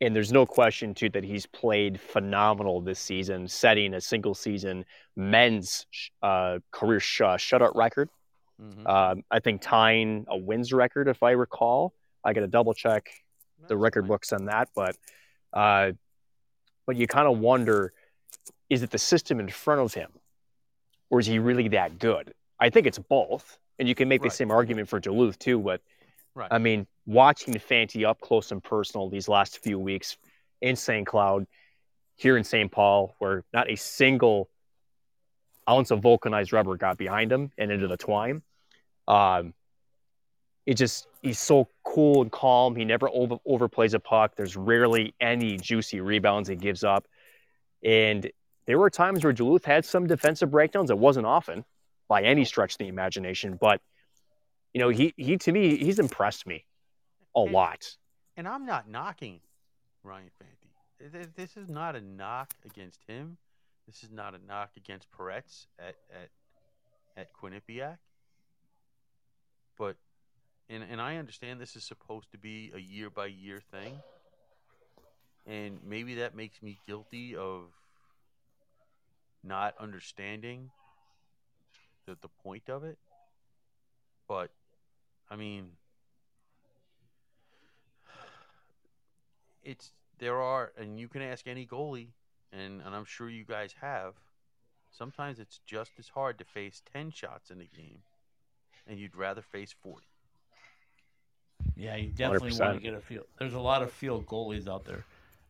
and there's no question too that he's played phenomenal this season, setting a single season men's uh, career sh- uh, shutout record. Mhm. Um, I think tying a wins record, if I recall. I got to double check the record books on that, but uh, but you kind of wonder: is it the system in front of him, or is he really that good? I think it's both, and you can make Right. the same argument for Duluth too. But Right. I mean, watching the Fanti up close and personal these last few weeks in St. Cloud, here in St. Paul, where not a single ounce of vulcanized rubber got behind him and into the twine. Um, it just he's so cool and calm. He never over, overplays a puck. There's rarely any juicy rebounds he gives up. And there were times where Duluth had some defensive breakdowns. It wasn't often by any stretch of the imagination, but you know, he he to me he's impressed me a And- lot. and I'm not knocking Ryan Fanti. This is not a knock against him. This is not a knock against Perets at at at Quinnipiac. But and and I understand this is supposed to be a year by year thing. And maybe that makes me guilty of not understanding the the point of it. But I mean it's there are and you can ask any goalie and, and I'm sure you guys have sometimes it's just as hard to face 10 shots in a game and you'd rather face 40 Yeah, you definitely want to get a feel. There's a lot of field goalies out there.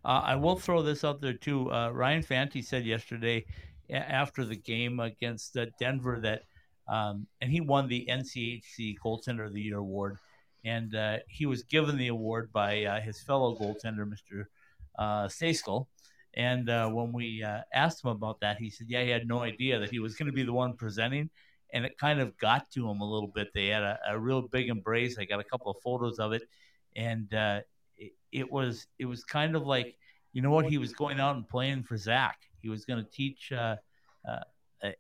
Uh, I will throw this out there too. Uh, Ryan Fanti said yesterday after the game against uh, Denver that, um, and he won the NCHC Goaltender of the Year award, and uh, he was given the award by uh, his fellow goaltender, Mr. Uh. And uh, when we uh, asked him about that, he said, "Yeah, he had no idea that he was going to be the one presenting." And it kind of got to him a little bit. They had a, a real big embrace. I got a couple of photos of it, and uh, it, it was it was kind of like you know what he was going out and playing for Zach. He was going to teach uh,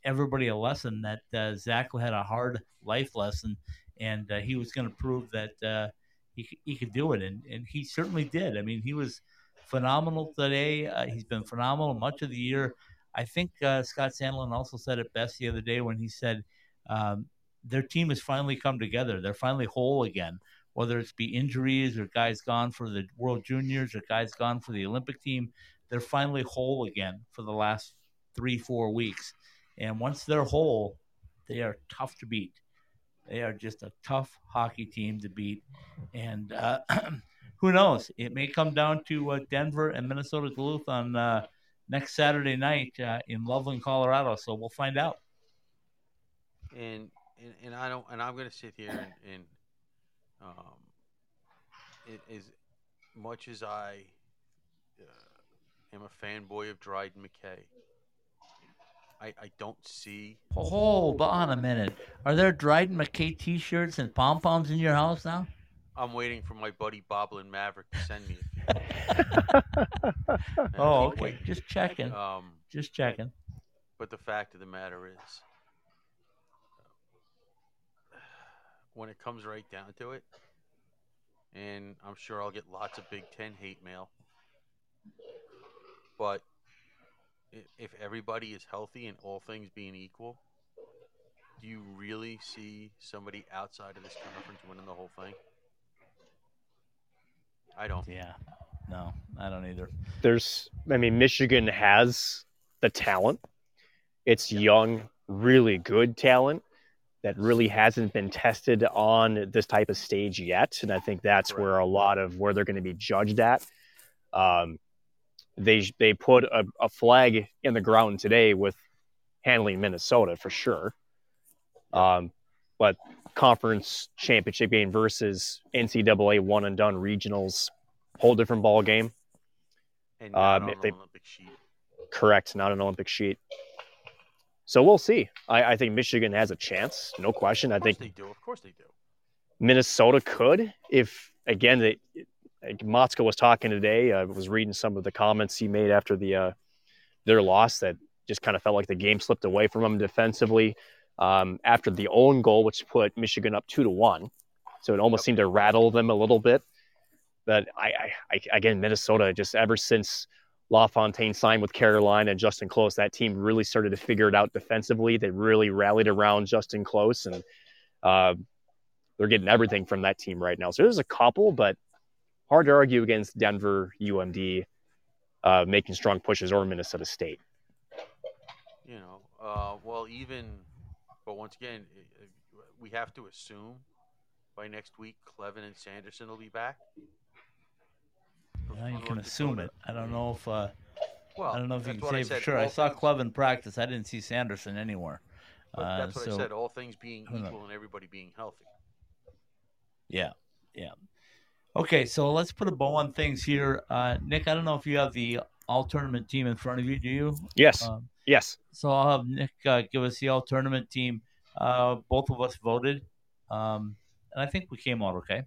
everybody a lesson that Zach had a hard life lesson, and uh, he was going to prove that uh, he he could do it, and and he certainly did. I mean, he was phenomenal today. Uh, he's been phenomenal much of the year. I think uh, Scott Sandelin also said it best the other day when he said um, their team has finally come together. They're finally whole again whether it's be injuries or guys gone for the World Juniors or guys gone for the Olympic team, they're finally whole again for the last three, four weeks. And once they're whole, they are tough to beat. They are just a tough hockey team to beat. And uh, who knows? It may come down to uh, Denver and Minnesota Duluth on uh, next Saturday night uh, in Loveland, Colorado. So we'll find out. and and, and I don't and I'm going to sit here and, and um it, as much as I uh, am a fanboy of Dryden McKay I, I don't see Hold on a minute. Are there Dryden McKay t shirts and pom poms in your house now? I'm waiting for my buddy Boblin Maverick to send me a few. Oh, think okay. Just checking. Um, Just checking. but the fact of the matter is, when it comes right down to it, and I'm sure I'll get lots of Big Ten hate mail, but i- if everybody is healthy and all things being equal, do you really see somebody outside of this conference winning the whole thing? I don't. Yeah. No, I don't either. There's, I mean, Michigan has the talent. It's young, really good talent that really hasn't been tested on this type of stage yet, and I think that's Correct. where a lot of where they're going to be judged at. Um, they they put a, a flag in the ground today with handling Minnesota for sure. Um, but conference championship game versus NCAA one and done regionals, whole different ball game. And Um, if they- Olympic sheet. Correct, not an Olympic sheet. So we'll see. I, I think Michigan has a chance, no question. I think they do. Of course they do. Minnesota could, if again, they, like Motzko was talking today. I was reading some of the comments he made after the uh, their loss that just kind of felt like the game slipped away from them defensively um, after the own goal, which put Michigan up two to one. So it almost seemed to rattle them a little bit. But I, I, I again, Minnesota just ever since LaFontaine signed with Carolina and Justen Close, that team really started to figure it out defensively. They really rallied around Justen Close and. Uh, they're getting everything from that team right now. So there's a couple, but hard to argue against Denver, UMD, uh, making strong pushes, or Minnesota State. You know, uh, well, even, but once again, i- i- we have to assume by next week Kleven and Sanderson will be back. For- Yeah, you can assume it. I don't know if uh, Well, I don't know if you can say for said, sure. I saw things- Kleven practice. I didn't see Sanderson anywhere. Uh, that's what so I said. All things being I know. equal and everybody being healthy. yeah, yeah. Okay, so let's put a bow on things here. Uh, Nick, I don't know if you have the all tournament team in front of you. Do you? Yes, Um, yes. So I'll have Nick uh, give us the all tournament team. Uh, both of us voted, um, and I think we came out okay.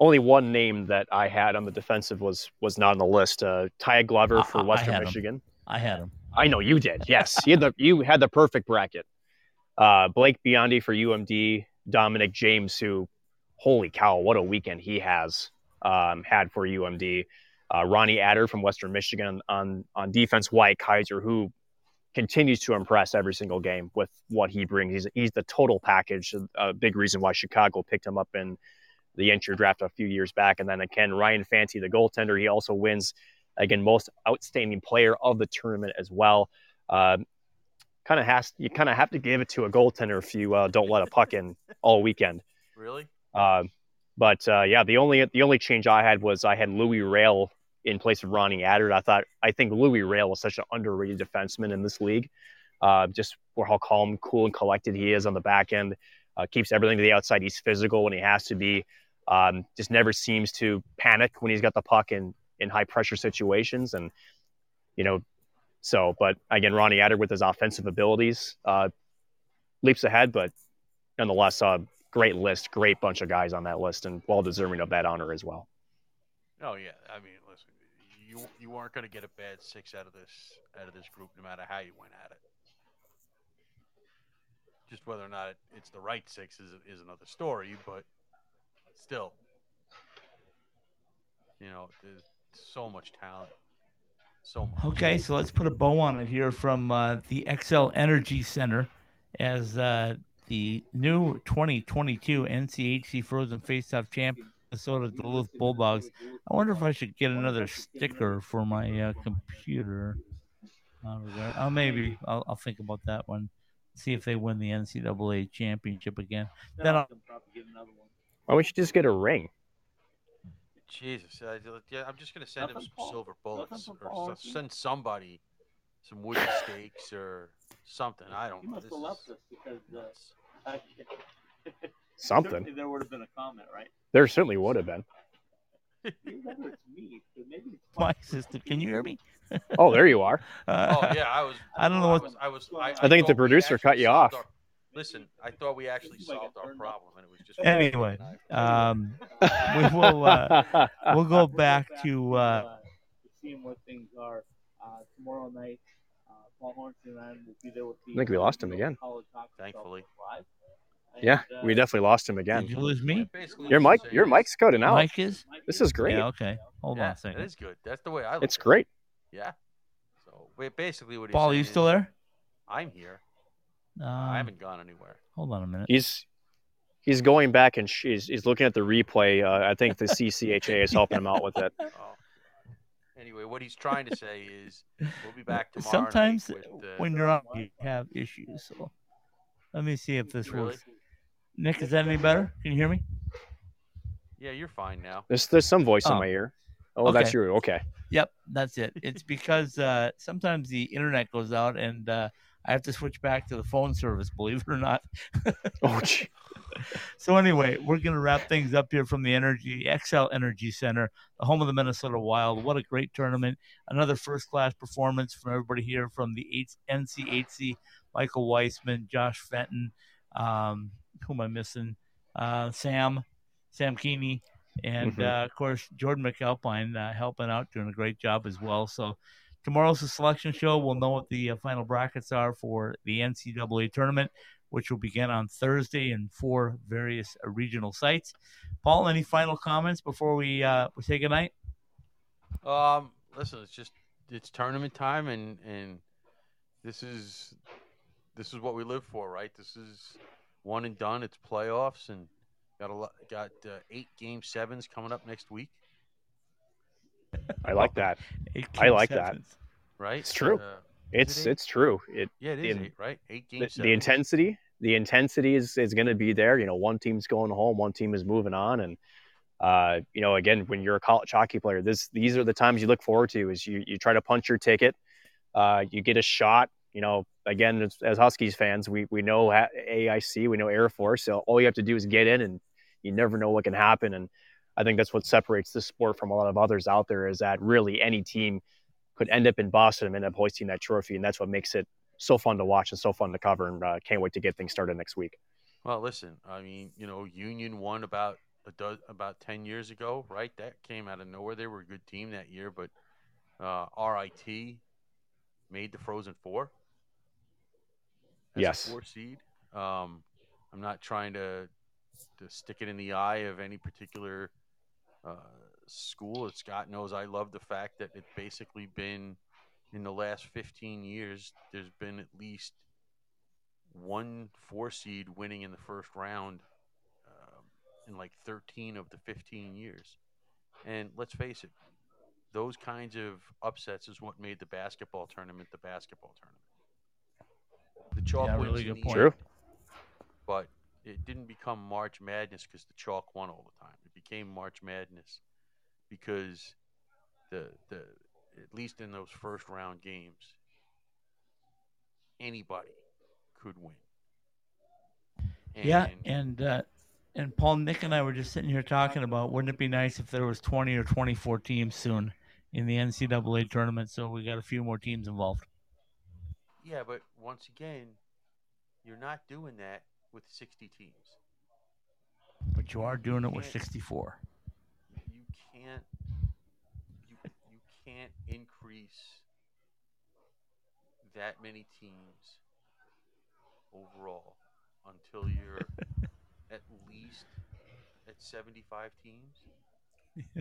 Only one name that I had on the defensive was was not on the list. Uh, Ty Glover for I- I Western him. Michigan. I had him. I know you did. Yes, you had the you had the perfect bracket. Uh, Blake Biondi for UMD, Dominic James, who, holy cow, what a weekend he has um, had for UMD. Uh, Ronnie Attard from Western Michigan on on defense. Wyatt Kaiser, who continues to impress every single game with what he brings. He's he's the total package. A big reason why Chicago picked him up in the entry draft a few years back. And then again, Ryan Fanti, the goaltender, he also wins again most outstanding player of the tournament as well. Uh, kind of has you kind of have to give it to a goaltender if you uh, don't let a puck in all weekend. Really? Uh, but uh, yeah, the only the only change I had was I had Louie Roehl in place of Ronnie Attard. I thought I think Louie Roehl is such an underrated defenseman in this league. Uh, just for how calm, cool, and collected he is on the back end. Uh, keeps everything to the outside. He's physical when he has to be. Um, just never seems to panic when he's got the puck in in high pressure situations. And you know, so but again, Ronnie Attard with his offensive abilities uh, leaps ahead. But nonetheless, uh, great list, great bunch of guys on that list, and well deserving of that honor as well. Oh yeah. I mean, listen, you you weren't going to get a bad six out of this out of this group, no matter how you went at it. Just whether or not it's the right six is is another story, but still, you know, there's so much talent, so much. Okay, so let's put a bow on it here from uh, the Xcel Energy Center as uh, the new 2022 NCHC Frozen Faceoff champion, Minnesota Duluth Bulldogs. I wonder if I should get another sticker for my uh, computer. Uh, regard- oh, maybe I'll, I'll think about that one. See if they win the NCAA championship again. Then I'll probably get another one. Why don't you just get a ring? Jesus, I, yeah, I'm just gonna send him some Paul. silver bullets, Nothing or Paul. send somebody some wooden stakes or something. I don't know. This is because nuts. Something. there would have been a comment, right? There certainly would have been. My sister, can you hear me? Oh, there you are. Uh, Oh yeah, I was. I don't know I what- was. I was. I, I think the producer cut you off. our- Listen, I thought we actually solved our problem, and it was just Anyway, um, we will uh, we'll go back to uh, seeing what things are uh, tomorrow night. Uh, Paul Hornstein and I will be there with the. I think we lost him again. College Hockey Thankfully. Live. yeah, And, we uh, definitely lost him Did again. you lose me? Your what mic, I'm your mic's cutting out. Mike is. This is great. Yeah. Okay. Hold on yeah, a second. That is good. That's the way I. Look It's at it. great. Yeah. So wait, basically, what Paul, are you still is, there? I'm here. Um, I haven't gone anywhere. Hold on a minute. He's he's going back and sh- he's, he's looking at the replay. Uh, I think the CCHA is helping him out with it. Oh. Anyway, what he's trying to say is we'll be back tomorrow. Sometimes with, uh, when you're on, you have issues. So let me see if this Really? works. Nick, is that any better? Can you hear me? yeah, you're fine now. There's there's some voice in Oh. my ear. Oh, that's you. Okay. Yep, that's it. It's because uh, sometimes the internet goes out and uh, I have to switch back to the phone service, believe it or not. Oh, gee. So anyway, we're gonna wrap things up here from the Energy Xcel Energy Center, the home of the Minnesota Wild. What a great tournament! Another first-class performance from everybody here from the H- NCHC. Michael Weissman, Josh Fenton, um, who am I missing? Uh, Sam, Sam Keeney, and Mhm. uh, of course Jordan McAlpine uh, helping out, doing a great job as well. So tomorrow's the selection show. We'll know what the uh, final brackets are for the NCAA tournament which will begin on Thursday in four various uh, regional sites. Paul, any final comments before we uh, we say goodnight? Um, listen, it's just it's tournament time, and and this is this is what we live for, right? This is one and done. It's playoffs, and got a lot, got uh, eight game sevens coming up next week, I like that. I game like that. right? It's true. Uh, It's eight? it's true. It yeah, it is in- eight, right? Eight game the, sevens. the intensity the intensity is, is going to be there you know one team's going home one team is moving on and uh, you know again when you're a college hockey player this these are the times you look forward to is you, you try to punch your ticket uh, you get a shot you know again as, huskies fans we, we know aic we know air force so all you have to do is get in and you never know what can happen and i think that's what separates this sport from a lot of others out there is that really any team could end up in boston and end up hoisting that trophy and that's what makes it so fun to watch and so fun to cover and uh, can't wait to get things started next week Well, listen, I mean, you know, Union won about do- about ten years ago, right? That came out of nowhere. They were a good team that year, but uh, RIT made the Frozen Four. As Yes. four seed. Um, I'm not trying to to stick it in the eye of any particular uh, school. Scott knows I love the fact that it's basically been in the last 15 years. There's been at least one four seed winning in the first round um, in like 13 of the 15 years. And let's face it, those kinds of upsets is what made the basketball tournament the basketball tournament. The chalk Yeah, wins really good point. True. but it didn't become March Madness because the chalk won all the time. It became March Madness because the the at least in those first round games, anybody could win. Yeah, And- and uh, and Paul, Nick, and I were just sitting here talking about wouldn't it be nice if there was 20 or 24 teams soon in the NCAA tournament? So we got a few more teams involved. Yeah, but once again, you're not doing that with 60 teams. But you are doing it with 64. You can't you, you can't increase that many teams overall until you're at least at 75 teams.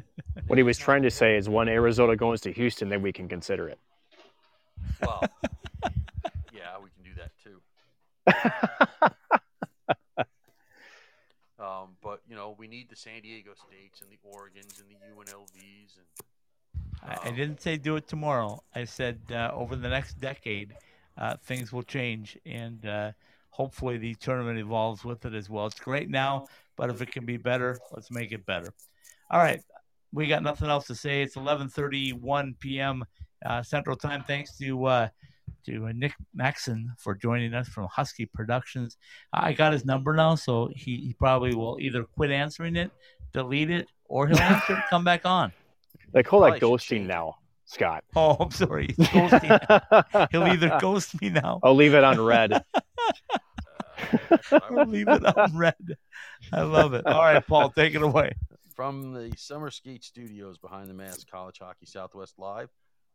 what he was trying to say is when arizona goes to houston then we can consider it Well, yeah, we can do that too. Um, but you know, we need the San Diego States and the Oregons and the UNLVs and I, I Um, didn't say do it tomorrow. I said uh, over the next decade, uh, things will change, and uh, hopefully the tournament evolves with it as well. It's great now, but if it can be better, let's make it better. All right, we got nothing else to say. It's 11:31 p.m. Uh, Central Time. Thanks to uh, to uh, Nick Maxon for joining us from Husky Productions. I got his number now, so he, he probably will either quit answering it, delete it, or he'll answer and come back on. they call that ghosting now scott Oh, I'm sorry. He'll either ghost me now. i'll leave it on red We'll leave it unread. I love it. All right, Paul, take it away. From the Summer Skate Studios behind the mask, College Hockey Southwest Live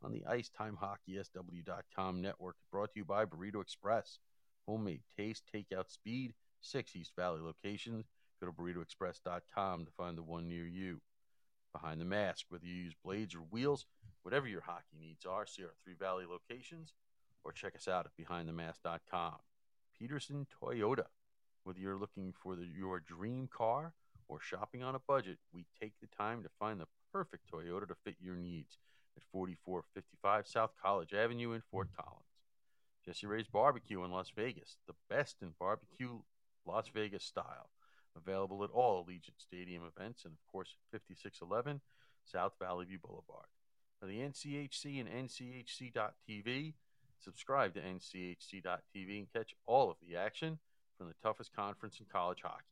on the Ice Time Hockey IcetimeHockeySW.com network, brought to you by Burrito Express. Homemade taste, takeout speed, six East Valley locations. Go to burritoexpress.com to find the one near you. Behind the mask, whether you use blades or wheels, whatever your hockey needs are, see our three Valley locations or check us out at behindthemask.com. Peterson Toyota, whether you're looking for the, your dream car or shopping on a budget, we take the time to find the perfect Toyota to fit your needs at 4455 South College Avenue in Fort hmm. Collins. Jesse Ray's Barbecue in Las Vegas, the best in barbecue Las Vegas style. Available at all Allegiant Stadium events and, of course, at 5611 South Valley View Boulevard. For the NCHC and NCHC.TV, subscribe to NCHC.TV and catch all of the action from the toughest conference in college hockey.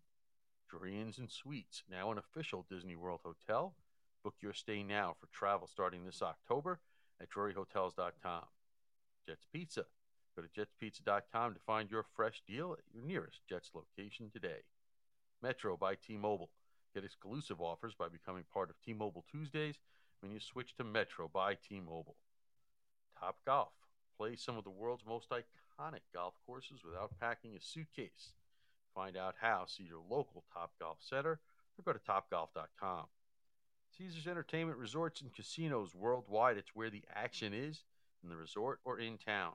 Drury Inn and Suites, now an official Disney World hotel. Book your stay now for travel starting this October at druryhotels.com. Jets Pizza. Go to jetspizza.com to find your fresh deal at your nearest Jets location today. Metro by T Mobile. Get exclusive offers by becoming part of T Mobile Tuesdays when you switch to Metro by T Mobile. Top Golf. Play some of the world's most iconic golf courses without packing a suitcase. Find out how. See your local Top Golf Center or go to topgolf.com. Caesars Entertainment Resorts and Casinos worldwide. It's where the action is in the resort or in town.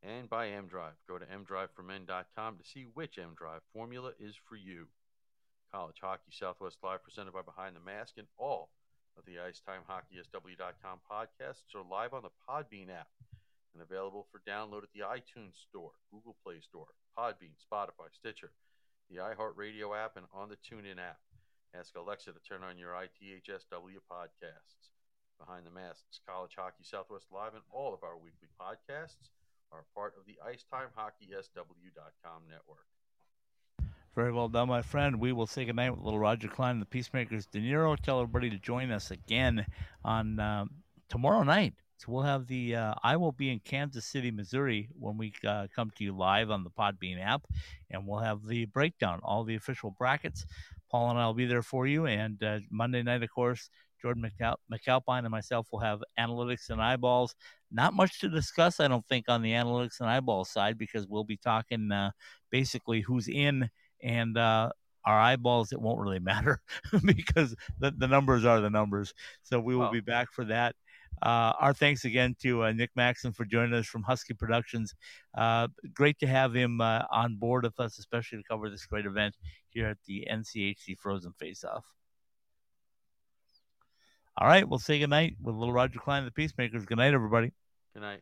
And by M Drive. Go to mdriveformen.com to see which M Drive formula is for you. College Hockey Southwest Live presented by Behind the Mask and all of the Ice Time Hockey SW.com podcasts are live on the Podbean app and available for download at the iTunes Store, Google Play Store, Podbean, Spotify, Stitcher, the iHeartRadio app, and on the TuneIn app. Ask Alexa to turn on your ITHSW podcasts. Behind the Masks, College Hockey Southwest Live, and all of our weekly podcasts are part of the IcetimeHockeySW.com network. Very well done, my friend. We will say goodnight with little Roger Clyne, and the Peacemakers De Niro. Tell everybody to join us again on um, tomorrow night. So we'll have the, uh, I will be in Kansas City, Missouri when we uh, come to you live on the Podbean app, and we'll have the breakdown, all the official brackets. Paul and I will be there for you. And uh, Monday night, of course, Jordan McAl- McAlpine and myself will have analytics and eyeballs. Not much to discuss, I don't think, on the analytics and eyeballs side because we'll be talking uh, basically who's in and uh, our eyeballs. It won't really matter because the, the numbers are the numbers. So we will be back for that. Uh, our thanks again to uh, Nick Maxon for joining us from Husky Productions. Uh, great to have him uh, on board with us, especially to cover this great event here at the NCHC Frozen Face Off. All right, we'll say goodnight with little Roger Clyne, the Peacemakers. Good night, everybody. Good night.